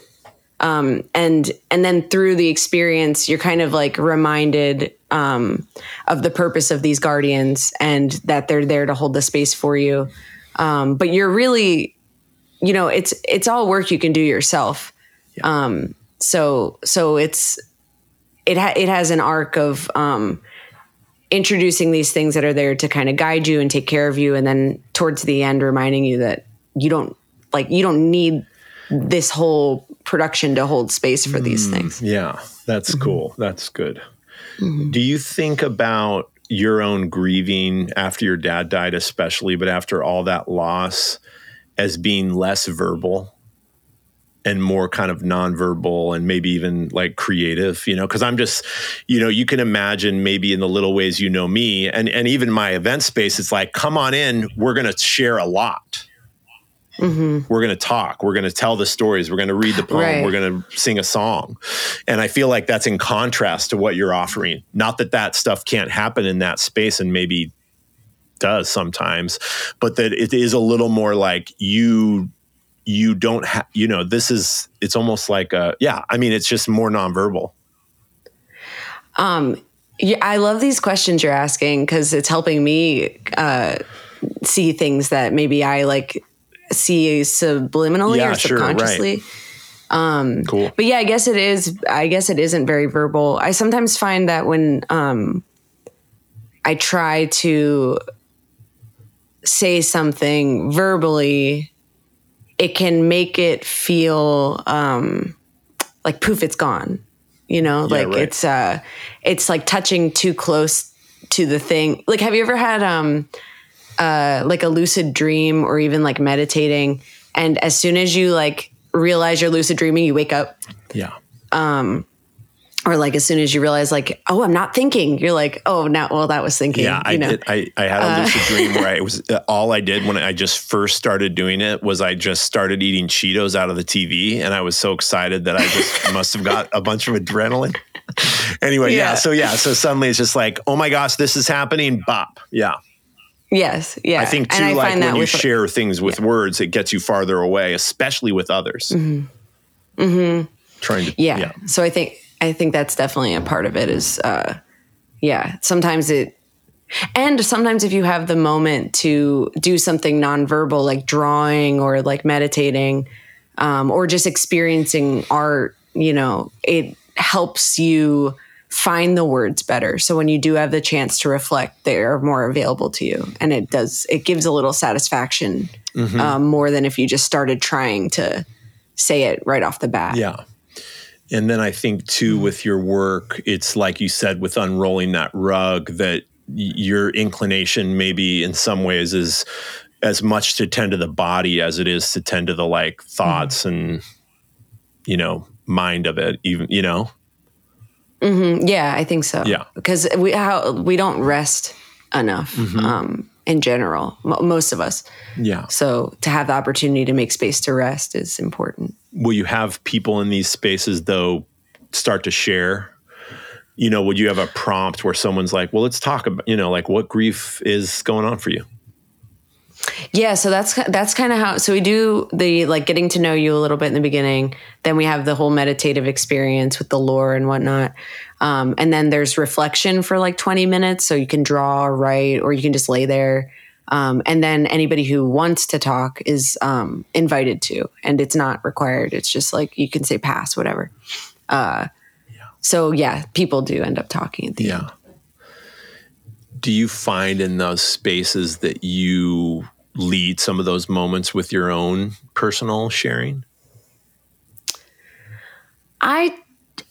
um, and, and then through the experience, you're kind of like reminded, um, of the purpose of these guardians and that they're there to hold the space for you. Um, but you're really, you know, it's, it's all work you can do yourself. Um, so, so it's, it, ha- it has an arc of, um, introducing these things that are there to kind of guide you and take care of you and then towards the end reminding you that you don't like you don't need this whole production to hold space for these things Yeah, that's Mm-hmm. cool. That's good. Do you think about your own grieving after your dad died, especially, but after all that loss, as being less verbal and more kind of nonverbal and maybe even like creative, you know? Because I'm just, you know, you can imagine maybe in the little ways you know me and, and even my event space, it's like, come on in, we're going to share a lot. Mm-hmm. We're going to talk. We're going to tell the stories. We're going to read the poem. Right. We're going to sing a song. And I feel like that's in contrast to what you're offering. Not that that stuff can't happen in that space and maybe does sometimes, but that it is a little more like you you don't have you know this is it's almost like a yeah i mean it's just more nonverbal. Um yeah, i love these questions you're asking because it's helping me uh see things that maybe i like see subliminally Yeah, or sure, right. subconsciously. Cool. but yeah i guess it is i guess it isn't very verbal. I sometimes find that when um i try to say something verbally it can make it feel um like poof it's gone you know? Like right. it's uh it's like touching too close to the thing. Like have you ever had um uh like a lucid dream or even like meditating? And as soon as you like realize you're lucid dreaming you wake up? Yeah or like as soon as you realize like oh i'm not thinking you're like oh now well that was thinking Yeah, I you know Uh. did. I, I had a lucid dream where I was all I did when I just first started doing it was I just started eating Cheetos out of the TV, and I was so excited that I just must have got a bunch of adrenaline. anyway, yeah. Yeah. So yeah, so suddenly it's just like, oh my gosh, this is happening. Bop. Yeah. yes yeah I think too, and I like find when that you with share things with words, it gets you farther away, especially with others. Mm-hmm. Trying to yeah. yeah. so i think i think that's definitely a part of it is uh yeah sometimes it and sometimes if you have the moment to do something nonverbal like drawing or like meditating um, or just experiencing art you know it helps you find the words better. So when you do have the chance to reflect, they are more available to you, and it does it gives a little satisfaction Mm-hmm. um, more than if you just started trying to say it right off the bat. Yeah. And then I think too with your work, it's like you said with unrolling that rug that your inclination maybe in some ways is as much to tend to the body as it is to tend to the like thoughts and you know mind of it even you know Yeah, I think so. Yeah. because we how we don't rest enough Mm-hmm. um, in general, mo most of us. yeah So to have the opportunity to make space to rest is important. Will you have people in these spaces though start to share you know would you have a prompt where someone's like well let's talk about you know like what grief is going on for you Yeah, so that's that's kind of how. So we do the like getting to know you a little bit in the beginning. Then we have the whole meditative experience with the lore and whatnot. Um, and then there's reflection for like 20 minutes, so you can draw or write, or you can just lay there. Um, and then anybody who wants to talk is um, invited to, and it's not required. It's just like you can say pass, whatever. Uh, So yeah, people do end up talking at the end. Yeah. Do you find in those spaces that you lead some of those moments with your own personal sharing? I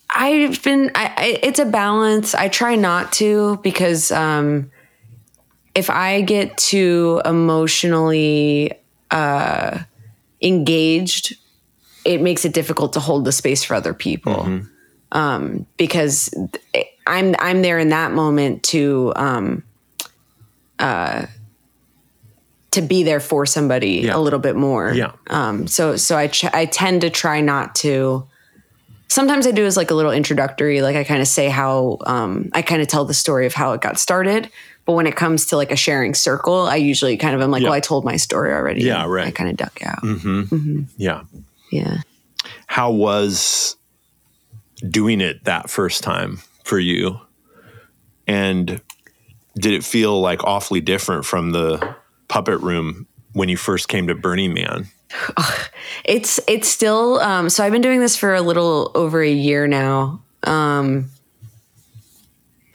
I've been I, I it's a balance. I try not to because um if I get too emotionally uh engaged, it makes it difficult to hold the space for other people. Um because I'm I'm there in that moment to um uh to be there for somebody Yeah. a little bit more. Yeah. Um so so I ch- I tend to try not to sometimes I do as like a little introductory, like I kind of say how um, I kind of tell the story of how it got started. But when it comes to like a sharing circle, I usually kind of am like, Yeah. well, I told my story already. Yeah, right. I kind of duck out. mm-hmm Yeah. Yeah. How was doing it that first time for you? And did it feel like awfully different from the puppet room when you first came to Burning Man? It's it's still um, so I've been doing this for a little over a year now. Um,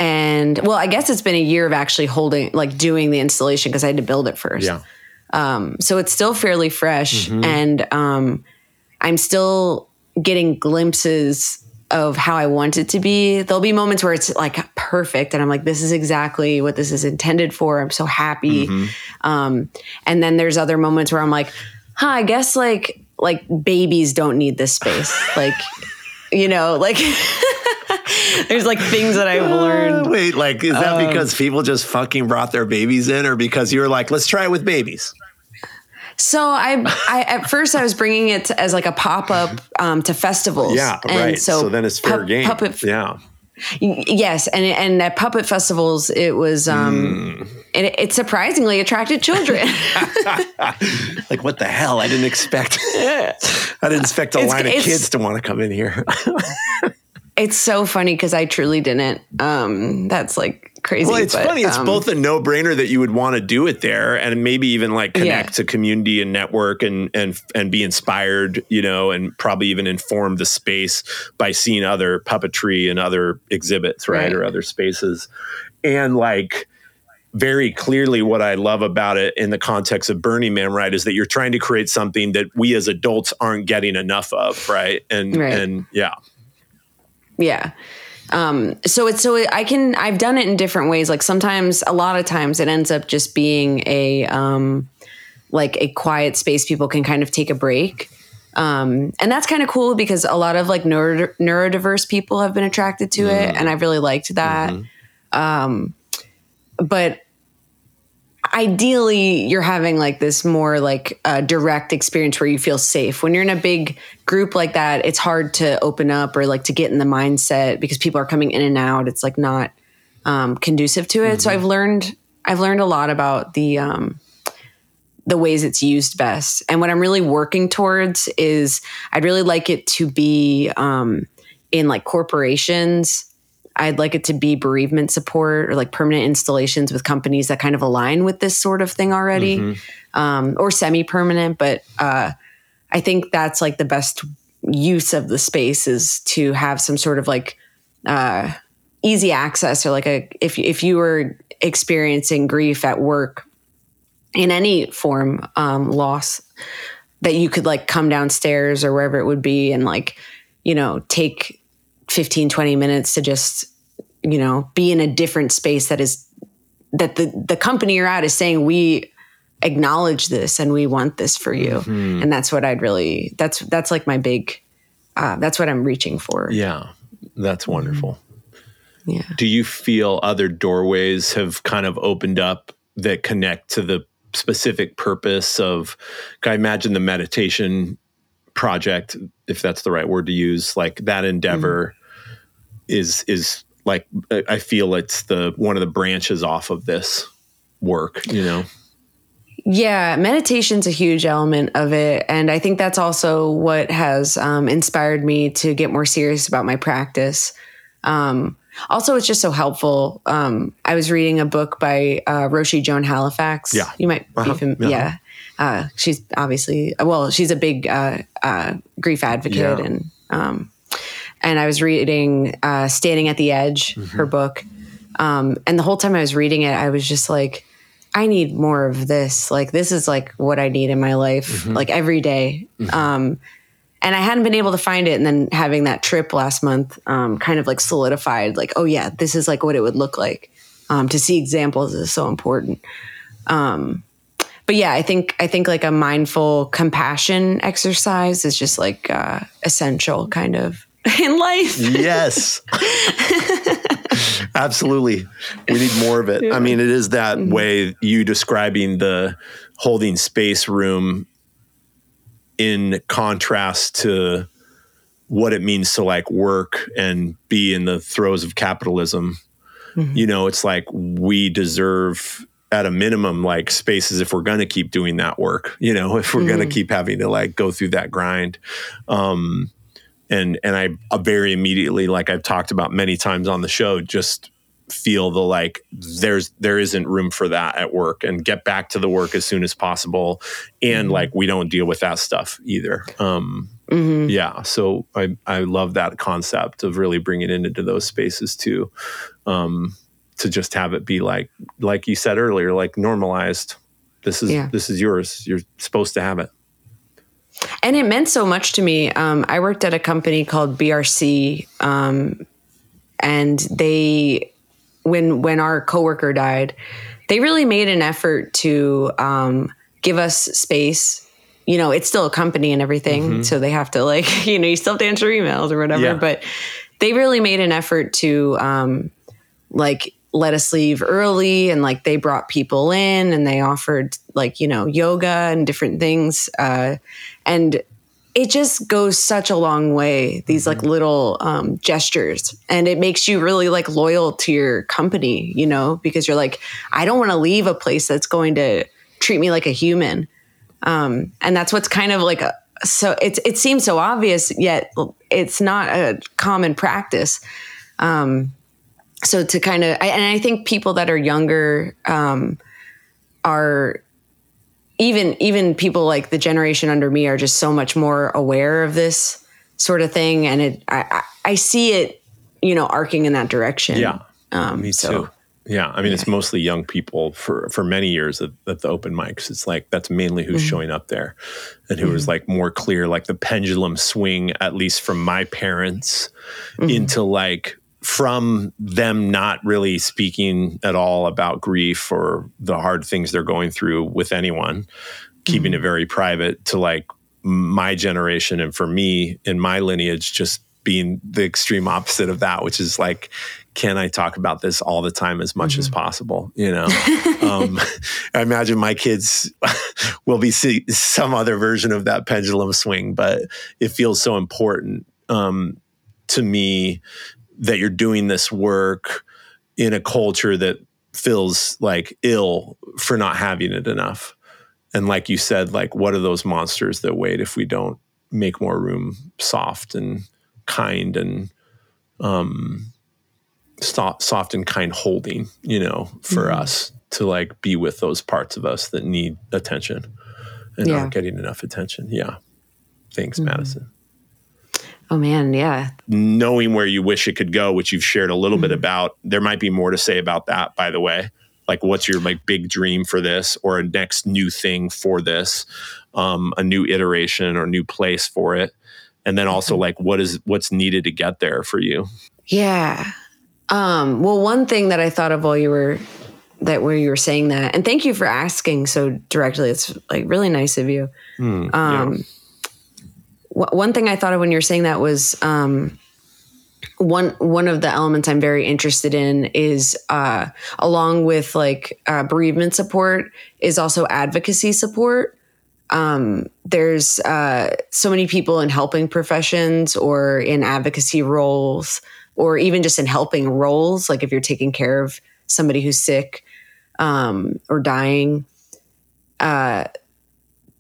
and well, I guess it's been a year of actually holding like doing the installation because I had to build it first. Yeah. so it's still fairly fresh and um, i'm still getting glimpses of how i want it to be. There'll be moments where it's like perfect and i'm like this is exactly what this is intended for. I'm so happy. Um, and then there's other moments where i'm like huh i guess like like babies don't need this space. Like you know like there's like things that i've learned Wait, like, is that because people just fucking brought their babies in, or because you were like, let's try it with babies? So I, I at first I was bringing it as like a pop up um, to festivals. Yeah, and right. So, so, then it's fair pup- game. Puppet, yeah. Yes, and and at puppet festivals it was um, Hmm. it, it surprisingly attracted children. Like, what the hell? I didn't expect. I didn't expect a It's- line of kids to want to come in here. it's so funny because I truly didn't. Um, that's like crazy. well, it's but, funny. It's um, both a no brainer that you would want to do it there, and maybe even like connect Yeah. to community and network and and and be inspired, you know, and probably even inform the space by seeing other puppetry and other exhibits, right, Right. or other spaces, and like. Very clearly, what I love about it in the context of Burning Man, right, is that you're trying to create something that we as adults aren't getting enough of, right? And Right. and yeah, Yeah. Um, so it's so I can I've done it in different ways. Like sometimes, a lot of times, it ends up just being a um, like a quiet space. People can kind of take a break, um, and that's kind of cool because a lot of like neuro, neurodiverse people have been attracted to it, and I've really liked that. Um, but ideally you're having like this more like uh, direct experience where you feel safe. When you're in a big group like that it's hard to open up or like to get in the mindset because people are coming in and out. It's like not um, conducive to it. So i've learned i've learned a lot about the um, the ways it's used best. And what i'm really working towards is i'd really like it to be um, in like corporations I'd like it to be bereavement support or like permanent installations with companies that kind of align with this sort of thing already, um, or semi permanent. But uh, I think that's like the best use of the space is to have some sort of like uh, easy access or like a if if you were experiencing grief at work in any form um, loss that you could like come downstairs or wherever it would be and like you know take 15 20 minutes to just you know be in a different space that is that the the company you're at is saying we acknowledge this and we want this for you Mm-hmm. and that's what i'd really that's that's like my big uh, that's what i'm reaching for Yeah, that's wonderful. yeah Do you feel other doorways have kind of opened up that connect to the specific purpose of? I imagine the meditation project, if that's the right word to use, like that endeavor is is like I feel it's the one of the branches off of this work. You know, Yeah, meditation's a huge element of it. And I think that's also what has um, inspired me to get more serious about my practice. Um, also, it's just so helpful. Um, I was reading a book by uh, Roshi Joan Halifax. Yeah. You might Uh-huh. be familiar. Yeah. Yeah. Uh, she's obviously, well, she's a big uh, uh, grief advocate. Yeah. And, um, and I was reading uh, Standing at the Edge, Mm-hmm. her book. Um, and the whole time I was reading it, I was just like, I need more of this. Like this is like what I need in my life, like every day. Um, and I hadn't been able to find it. And then having that trip last month, um, kind of like solidified, like, oh yeah, this is like what it would look like. Um, to see examples is so important. Um, but yeah, I think I think like a mindful compassion exercise is just like uh, essential, kind of in life. Yes. Absolutely. We need more of it. I mean, it is that mm-hmm. way you describing the holding space room in contrast to what it means to like work and be in the throes of capitalism. Mm-hmm. You know, it's like we deserve at a minimum like spaces if we're going to keep doing that work, you know, if we're going to mm-hmm. keep having to like go through that grind. Um and and I uh, very immediately, like I've talked about many times on the show, just feel the like there's there isn't room for that at work, and get back to the work as soon as possible, and like we don't deal with that stuff either. Um, Mhm. yeah, so I I love that concept of really bringing it into those spaces too, um, to just have it be like like you said earlier, like normalized. This is Yeah. this is yours. You're supposed to have it. And it meant so much to me. Um, I worked at a company called BRC, um, and they, when when our coworker died, they really made an effort to um, give us space. You know, it's still a company and everything, so they have to like, you know, you still have to answer emails or whatever. Yeah. But they really made an effort to um, like let us leave early and like they brought people in and they offered like you know yoga and different things uh, and it just goes such a long way these like little um, gestures. And it makes you really like loyal to your company you know because you're like i don't want to leave a place that's going to treat me like a human. Um, and that's what's kind of like a, so it's it seems so obvious yet it's not a common practice. Um, so to kind of I, and i think people that are younger um, are even even people like the generation under me are just so much more aware of this sort of thing. And it i i, see it you know arcing in that direction. Yeah. um Me so too. Yeah, I mean, it's mostly young people for for many years at, at the open mics. It's like that's mainly who's showing up there, and who is like more clear, like the pendulum swing, at least from my parents, into like from them not really speaking at all about grief or the hard things they're going through with anyone, keeping it very private, to like my generation and for me in my lineage, just being the extreme opposite of that, which is like, can I talk about this all the time as much as possible? You know, um, I imagine my kids will be see some other version of that pendulum swing, but it feels so important um, to me that you're doing this work in a culture that feels like ill for not having it enough. And like you said, like what are those monsters that wait if we don't make more room soft and kind and um soft, soft and kind holding, you know, for us to like be with those parts of us that need attention and Yeah. aren't getting enough attention. Yeah. Thanks, Madison. Oh man, yeah. Knowing where you wish it could go, which you've shared a little mm-hmm. bit about. There might be more to say about that, by the way. Like, what's your like big dream for this, or a next new thing for this, um, a new iteration or new place for it, and then also mm-hmm. like what is what's needed to get there for you. Yeah. Um, well, one thing that I thought of while you were that where you were saying that, and thank you for asking so directly. It's like really nice of you. Mm, um, yeah one thing I thought of when you were saying that was um, one one of the elements I'm very interested in is uh, along with like uh, bereavement support is also advocacy support. Um, there's uh, so many people in helping professions or in advocacy roles or even just in helping roles like if you're taking care of somebody who's sick um, or dying uh,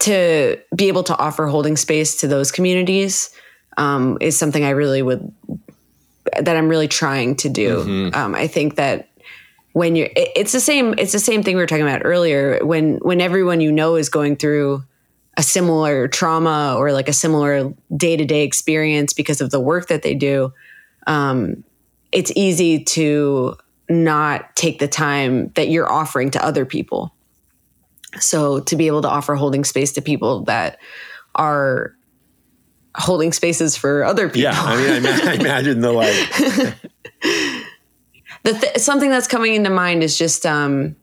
to be able to offer holding space to those communities um, is something I really would that I'm really trying to do. Mm-hmm. Um, I think that when you're, it, it's the same. It's the same thing we were talking about earlier. When when everyone you know is going through a similar trauma or like a similar day to day experience because of the work that they do, um, it's easy to not take the time that you're offering to other people. So to be able to offer holding space to people that are holding spaces for other people. Yeah, I mean, I, imagine the like. the th- something that's coming into mind is just um,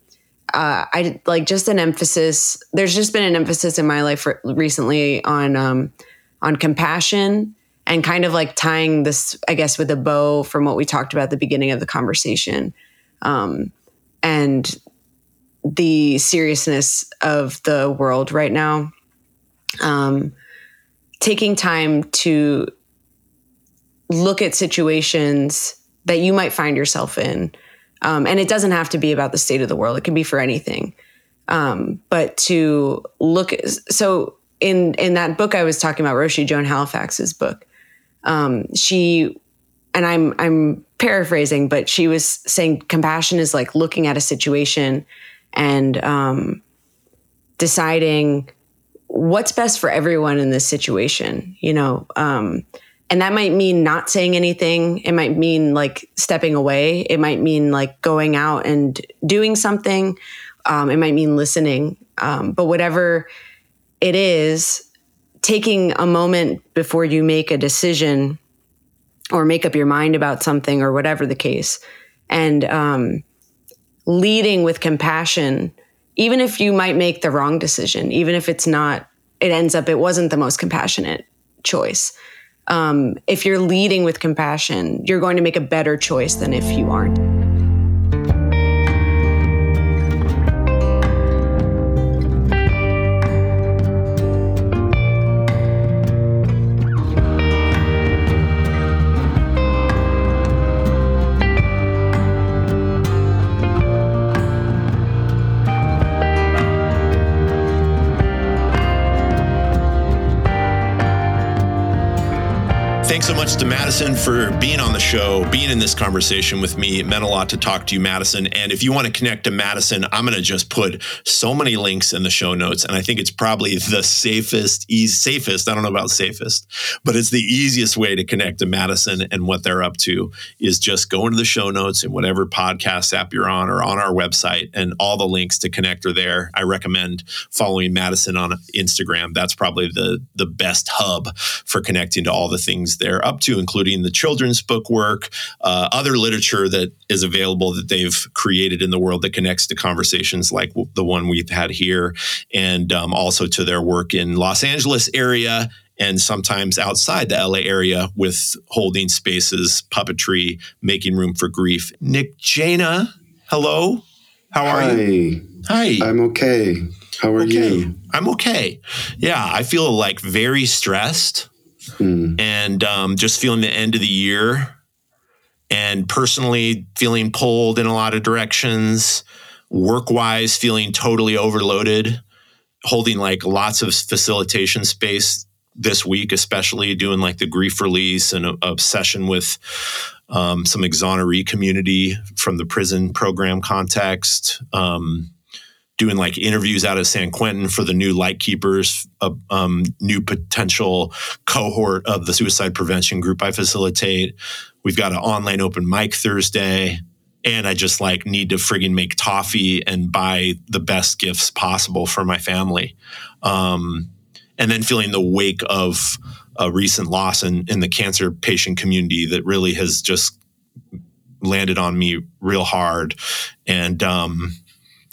uh, I like just an emphasis. There's just been an emphasis in my life for, recently on um, on compassion and kind of like tying this, I guess, with a bow from what we talked about at the beginning of the conversation. Um, and the seriousness of the world right now. Um, taking time to look at situations that you might find yourself in. Um, and it doesn't have to be about the state of the world, it can be for anything. Um, but to look so in in that book I was talking about, Roshi Joan Halifax's book, um, she and I'm I'm paraphrasing, but she was saying compassion is like looking at a situation and um, deciding what's best for everyone in this situation, you know. Um, and that might mean not saying anything. It might mean like stepping away. It might mean like going out and doing something. Um, it might mean listening. Um, but whatever it is, taking a moment before you make a decision or make up your mind about something or whatever the case, and um, leading with compassion, even if you might make the wrong decision, even if it's not, it ends up, it wasn't the most compassionate choice. Um, if you're leading with compassion, you're going to make a better choice than if you aren't. To Madison for being on the show, being in this conversation with me. It meant a lot to talk to you, Madison. And if you want to connect to Madison, I'm going to just put so many links in the show notes. And I think it's probably the safest, easy, safest, I don't know about safest, but it's the easiest way to connect to Madison and what they're up to is just go into the show notes in whatever podcast app you're on or on our website and all the links to connect are there. I recommend following Madison on Instagram. That's probably the, the best hub for connecting to all the things they're up to, including the children's book work, uh, other literature that is available that they've created in the world that connects to conversations like the one we've had here, and um, also to their work in Los Angeles area and sometimes outside the LA area with holding spaces, puppetry, making room for grief. Nick Jaina, hello. How are Hi. you? Hi. I'm okay. How are okay. you? I'm okay. Yeah, I feel like very stressed mm. and um, just feeling the end of the year and personally feeling pulled in a lot of directions, work wise, feeling totally overloaded, holding like lots of facilitation space this week, especially doing like the grief release and a, obsession with um, some exoneree community from the prison program context. Um, doing like interviews out of San Quentin for the new Lightkeepers, a um, new potential cohort of the suicide prevention group I facilitate. We've got an online open mic Thursday. And I just like need to friggin' make toffee and buy the best gifts possible for my family. Um, and then feeling the wake of a recent loss in, in the cancer patient community that really has just landed on me real hard. And, um,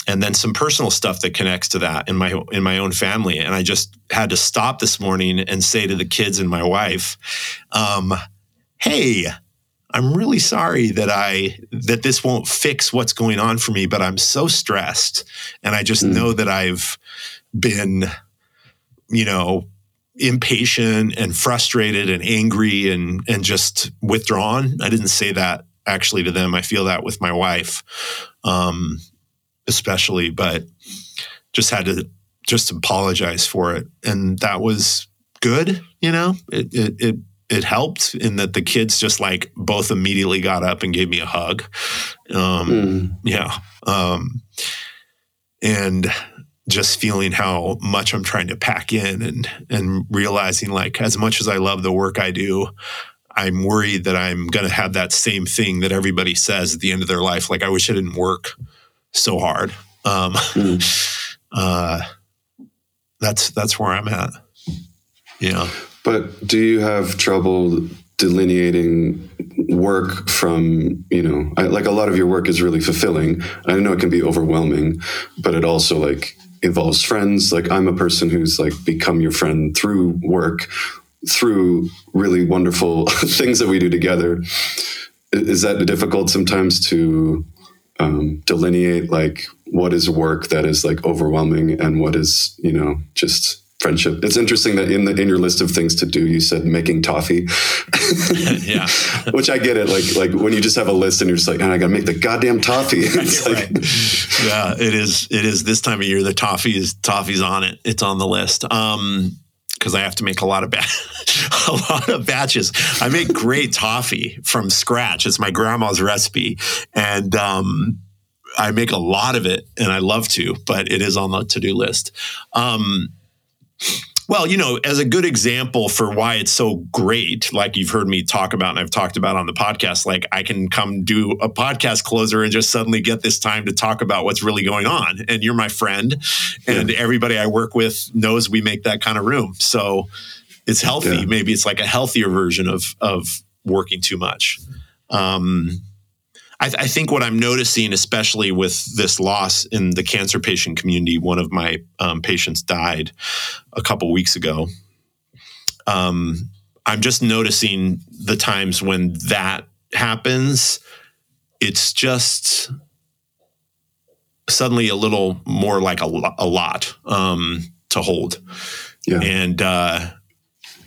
and then some personal stuff that connects to that in my in my own family. And i just had to stop this morning and say to the kids and my wife um, hey i'm really sorry that i that this won't fix what's going on for me but i'm so stressed. And i just mm. know that i've been you know impatient and frustrated and angry and and just withdrawn. I didn't say that actually to them. I feel that with my wife. Um, especially, but just had to just apologize for it. And that was good, you know, it, it, it, it helped in that the kids just like both immediately got up and gave me a hug. Um, mm. Yeah. Um, and just feeling how much I'm trying to pack in and, and realizing like as much as I love the work I do, I'm worried that I'm going to have that same thing that everybody says at the end of their life. Like, I wish I didn't work so hard. Um, mm. uh, that's that's where I'm at. Yeah. But do you have trouble delineating work from you know I, like a lot of your work is really fulfilling i know it can be overwhelming but it also like involves friends like i'm a person who's like become your friend through work through really wonderful things that we do together is that difficult sometimes to um, delineate like what is work that is like overwhelming and what is you know just friendship. It's interesting that in the in your list of things to do, you said making toffee. yeah, which I get it. Like like when you just have a list and you're just like, oh, I got to make the goddamn toffee. it's like, yeah, it is. It is this time of year. The toffee is toffee's on it. It's on the list. Um, because I have to make a lot of ba- a lot of batches. I make great toffee from scratch. It's my grandma's recipe, and um, I make a lot of it, and I love to. But it is on the to do list. Um, well, you know, as a good example for why it's so great, like you've heard me talk about and I've talked about on the podcast, like I can come do a podcast closer and just suddenly get this time to talk about what's really going on. And you're my friend, and yeah. everybody I work with knows we make that kind of room. So it's healthy. Yeah. Maybe it's like a healthier version of of working too much. Um, I, th- I, think what I'm noticing, especially with this loss in the cancer patient community, one of my um, patients died a couple weeks ago. Um, I'm just noticing the times when that happens. It's just suddenly a little more like a, a lot um, to hold. Yeah. And uh,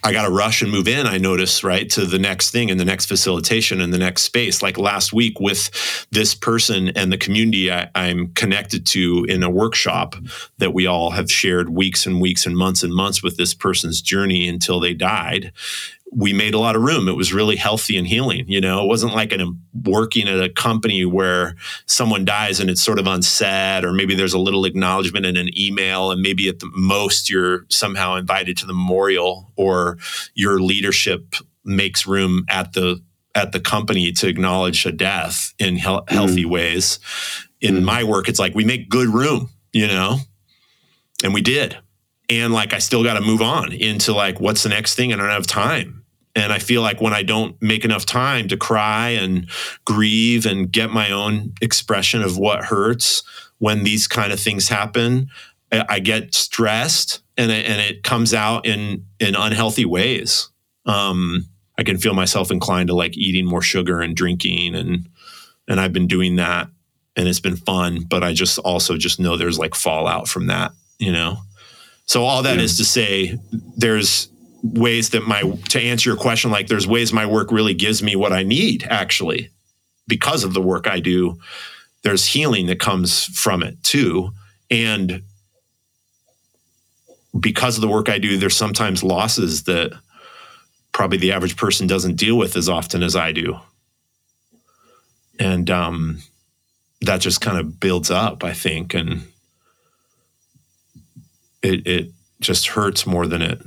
I got to rush and move in, I notice, right, to the next thing and the next facilitation and the next space. Like last week with this person and the community I, I'm connected to in a workshop that we all have shared weeks and weeks and months and months with this person's journey until they died we made a lot of room. It was really healthy and healing. You know, it wasn't like an, working at a company where someone dies and it's sort of unsaid, or maybe there's a little acknowledgement in an email, and maybe at the most you're somehow invited to the memorial, or your leadership makes room at the at the company to acknowledge a death in he- mm-hmm. healthy ways. In mm my work, it's like we make good room, you know, and we did and like I still got to move on into like what's the next thing and I don't have time and I feel like when I don't make enough time to cry and grieve and get my own expression of what hurts when these kind of things happen I get stressed and it, and it comes out in in unhealthy ways um, I can feel myself inclined to like eating more sugar and drinking and and I've been doing that and it's been fun but I just also just know there's like fallout from that you know so all that yeah. is to say, there's ways that my to answer your question, like there's ways my work really gives me what I need actually because of the work I do. There's healing that comes from it too, and because of the work I do, there's sometimes losses that probably the average person doesn't deal with as often as I do. And um, that just kind of builds up, I think. And it it just hurts more than it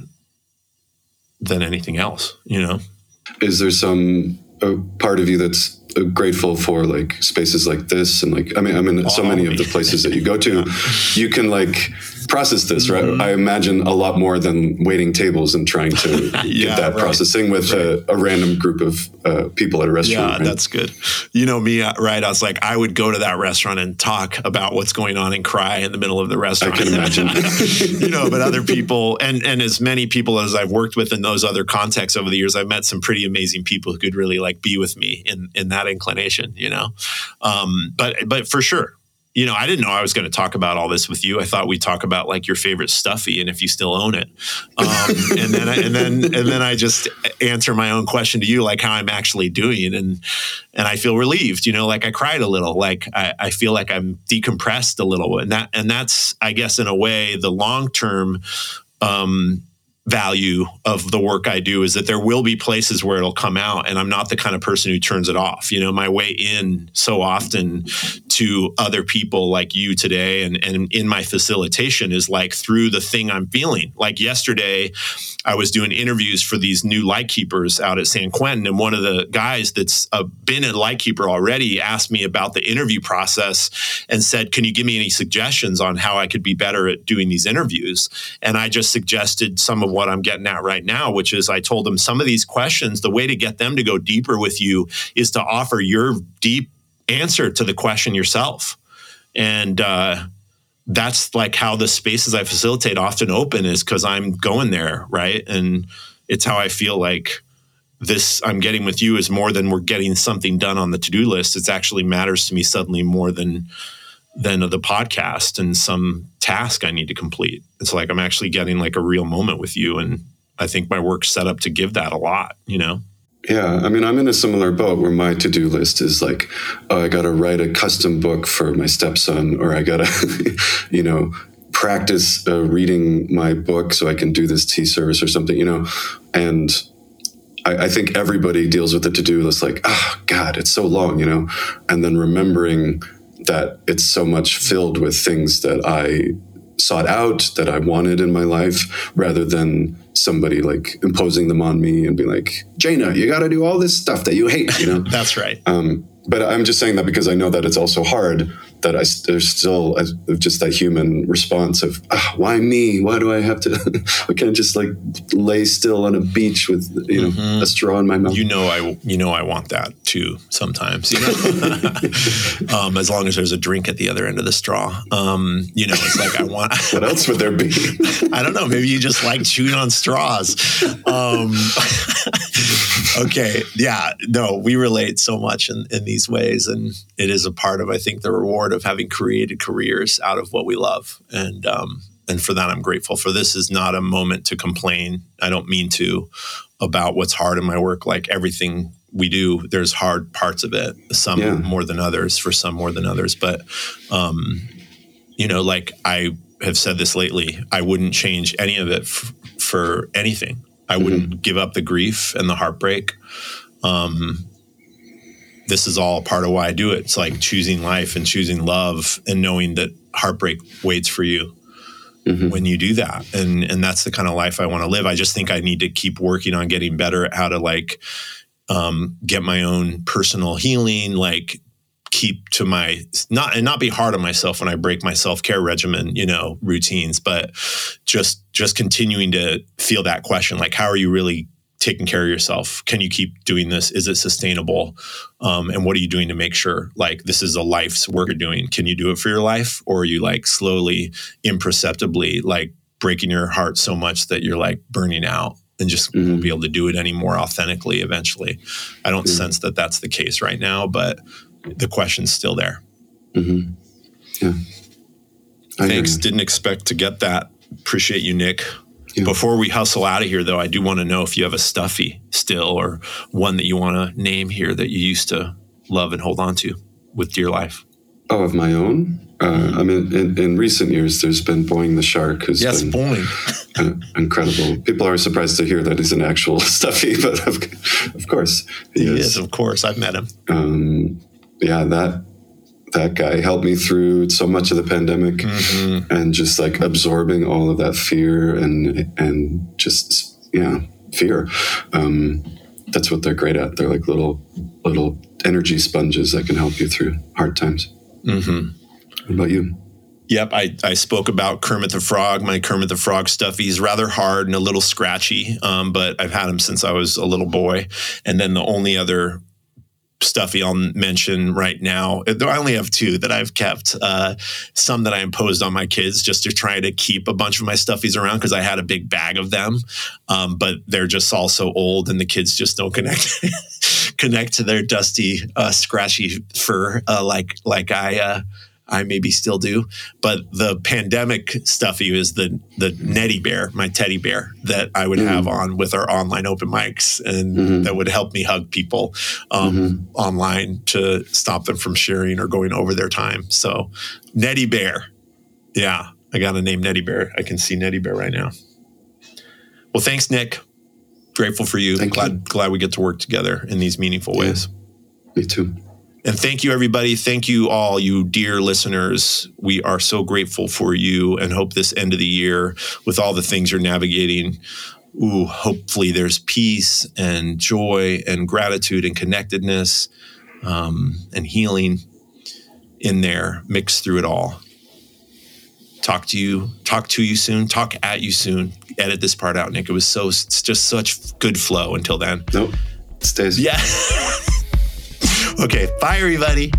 than anything else. You know. Is there some a part of you that's uh, grateful for like spaces like this and like I mean I mean so many of the places that you go to, you can like process this, right? Mm-hmm. I imagine a lot more than waiting tables and trying to yeah, get that right. processing with right. a, a, random group of uh, people at a restaurant. Yeah, right? that's good. You know me, uh, right? I was like, I would go to that restaurant and talk about what's going on and cry in the middle of the restaurant. I can imagine. you know, but other people and and as many people as I've worked with in those other contexts over the years, I've met some pretty amazing people who could really like be with me in in that inclination. You know, um, but but for sure, you know, I didn't know I was going to talk about all this with you. I thought we'd talk about like your favorite stuffy and if you still own it. Um, and then, I, and then, and then I just answer my own question to you, like how I'm actually doing, and and I feel relieved. You know, like I cried a little, like I, I feel like I'm decompressed a little, and that and that's, I guess, in a way, the long term. Um, value of the work I do is that there will be places where it'll come out and I'm not the kind of person who turns it off. You know, my way in so often to other people like you today and, and in my facilitation is like through the thing I'm feeling. Like yesterday, I was doing interviews for these new lightkeepers out at San Quentin, and one of the guys that's uh, been a lightkeeper already asked me about the interview process and said, "Can you give me any suggestions on how I could be better at doing these interviews?" And I just suggested some of what I'm getting at right now, which is I told them some of these questions. The way to get them to go deeper with you is to offer your deep answer to the question yourself, and. Uh, that's like how the spaces I facilitate often open is because I'm going there, right? And it's how I feel like this I'm getting with you is more than we're getting something done on the to-do list. It actually matters to me suddenly more than than the podcast and some task I need to complete. It's like I'm actually getting like a real moment with you. And I think my work's set up to give that a lot, you know? Yeah, I mean, I'm in a similar boat where my to do list is like, oh, I got to write a custom book for my stepson, or I got to, you know, practice uh, reading my book so I can do this tea service or something, you know. And I, I think everybody deals with the to do list like, oh, God, it's so long, you know. And then remembering that it's so much filled with things that I sought out that I wanted in my life rather than somebody like imposing them on me and be like, Jaina, you got to do all this stuff that you hate, you know? That's right. Um, but I'm just saying that because I know that it's also hard that I there's still a, just that human response of ah, why me? Why do I have to? I can't just like lay still on a beach with you know mm-hmm. a straw in my mouth. You know, I you know I want that too sometimes. You know, um, as long as there's a drink at the other end of the straw. Um, you know, it's like I want. what else would there be? I don't know. Maybe you just like chewing on straws. Um, okay, yeah, no, we relate so much in, in these ways, and it is a part of I think the reward of having created careers out of what we love, and um, and for that I'm grateful. For this is not a moment to complain. I don't mean to about what's hard in my work. Like everything we do, there's hard parts of it. Some yeah. more than others. For some more than others, but um, you know, like I have said this lately, I wouldn't change any of it f- for anything. I wouldn't mm-hmm. give up the grief and the heartbreak. Um, this is all part of why I do it. It's like choosing life and choosing love and knowing that heartbreak waits for you mm-hmm. when you do that. And and that's the kind of life I want to live. I just think I need to keep working on getting better at how to like um, get my own personal healing, like keep to my not and not be hard on myself when I break my self-care regimen, you know, routines, but just just continuing to feel that question like how are you really taking care of yourself? Can you keep doing this? Is it sustainable? Um, and what are you doing to make sure like this is a life's work you're doing? Can you do it for your life or are you like slowly imperceptibly like breaking your heart so much that you're like burning out and just mm-hmm. won't be able to do it anymore authentically eventually. I don't mm-hmm. sense that that's the case right now, but the question's still there. Mm-hmm. Yeah. I Thanks. Didn't expect to get that. Appreciate you, Nick. Yeah. Before we hustle out of here, though, I do want to know if you have a stuffy still or one that you want to name here that you used to love and hold on to with dear life. Oh, of my own? Uh, I mean, in, in, recent years, there's been Boing the Shark, who's yes, been Boing. incredible. People are surprised to hear that he's an actual stuffy, but of, of course he, he is. is. Of course, I've met him. Um, yeah, that that guy helped me through so much of the pandemic Mm-hmm. and just like absorbing all of that fear and and just yeah fear um, that's what they're great at they're like little little energy sponges that can help you through hard times Mm-hmm. what about you Yep, I, I spoke about Kermit the Frog. My Kermit the Frog stuff. He's rather hard and a little scratchy, um, but I've had him since I was a little boy. And then the only other stuffy I'll mention right now, I only have two that I've kept. Uh, some that I imposed on my kids just to try to keep a bunch of my stuffies around because I had a big bag of them, um, but they're just all so old and the kids just don't connect connect to their dusty, uh, scratchy fur uh, like like I. I maybe still do. But the pandemic stuffy is the the Netty Bear, my teddy bear that I would mm-hmm. have on with our online open mics, and mm-hmm. that would help me hug people um, mm-hmm. online to stop them from sharing or going over their time. So Netty Bear, yeah, I got a name Netty Bear. I can see Netty Bear right now. Well, thanks, Nick. Grateful for you. Thank glad you. glad we get to work together in these meaningful ways. me too And thank you, everybody. Thank you, all you dear listeners. We are so grateful for you and hope this end of the year, with all the things you're navigating, ooh, hopefully there's peace and joy and gratitude and connectedness um, and healing in there, mixed through it all. Talk to you, talk to you soon, talk at you soon. Edit this part out, Nick. It was so, it's just such good flow until then. nope it stays Yeah. okay, fire, buddy.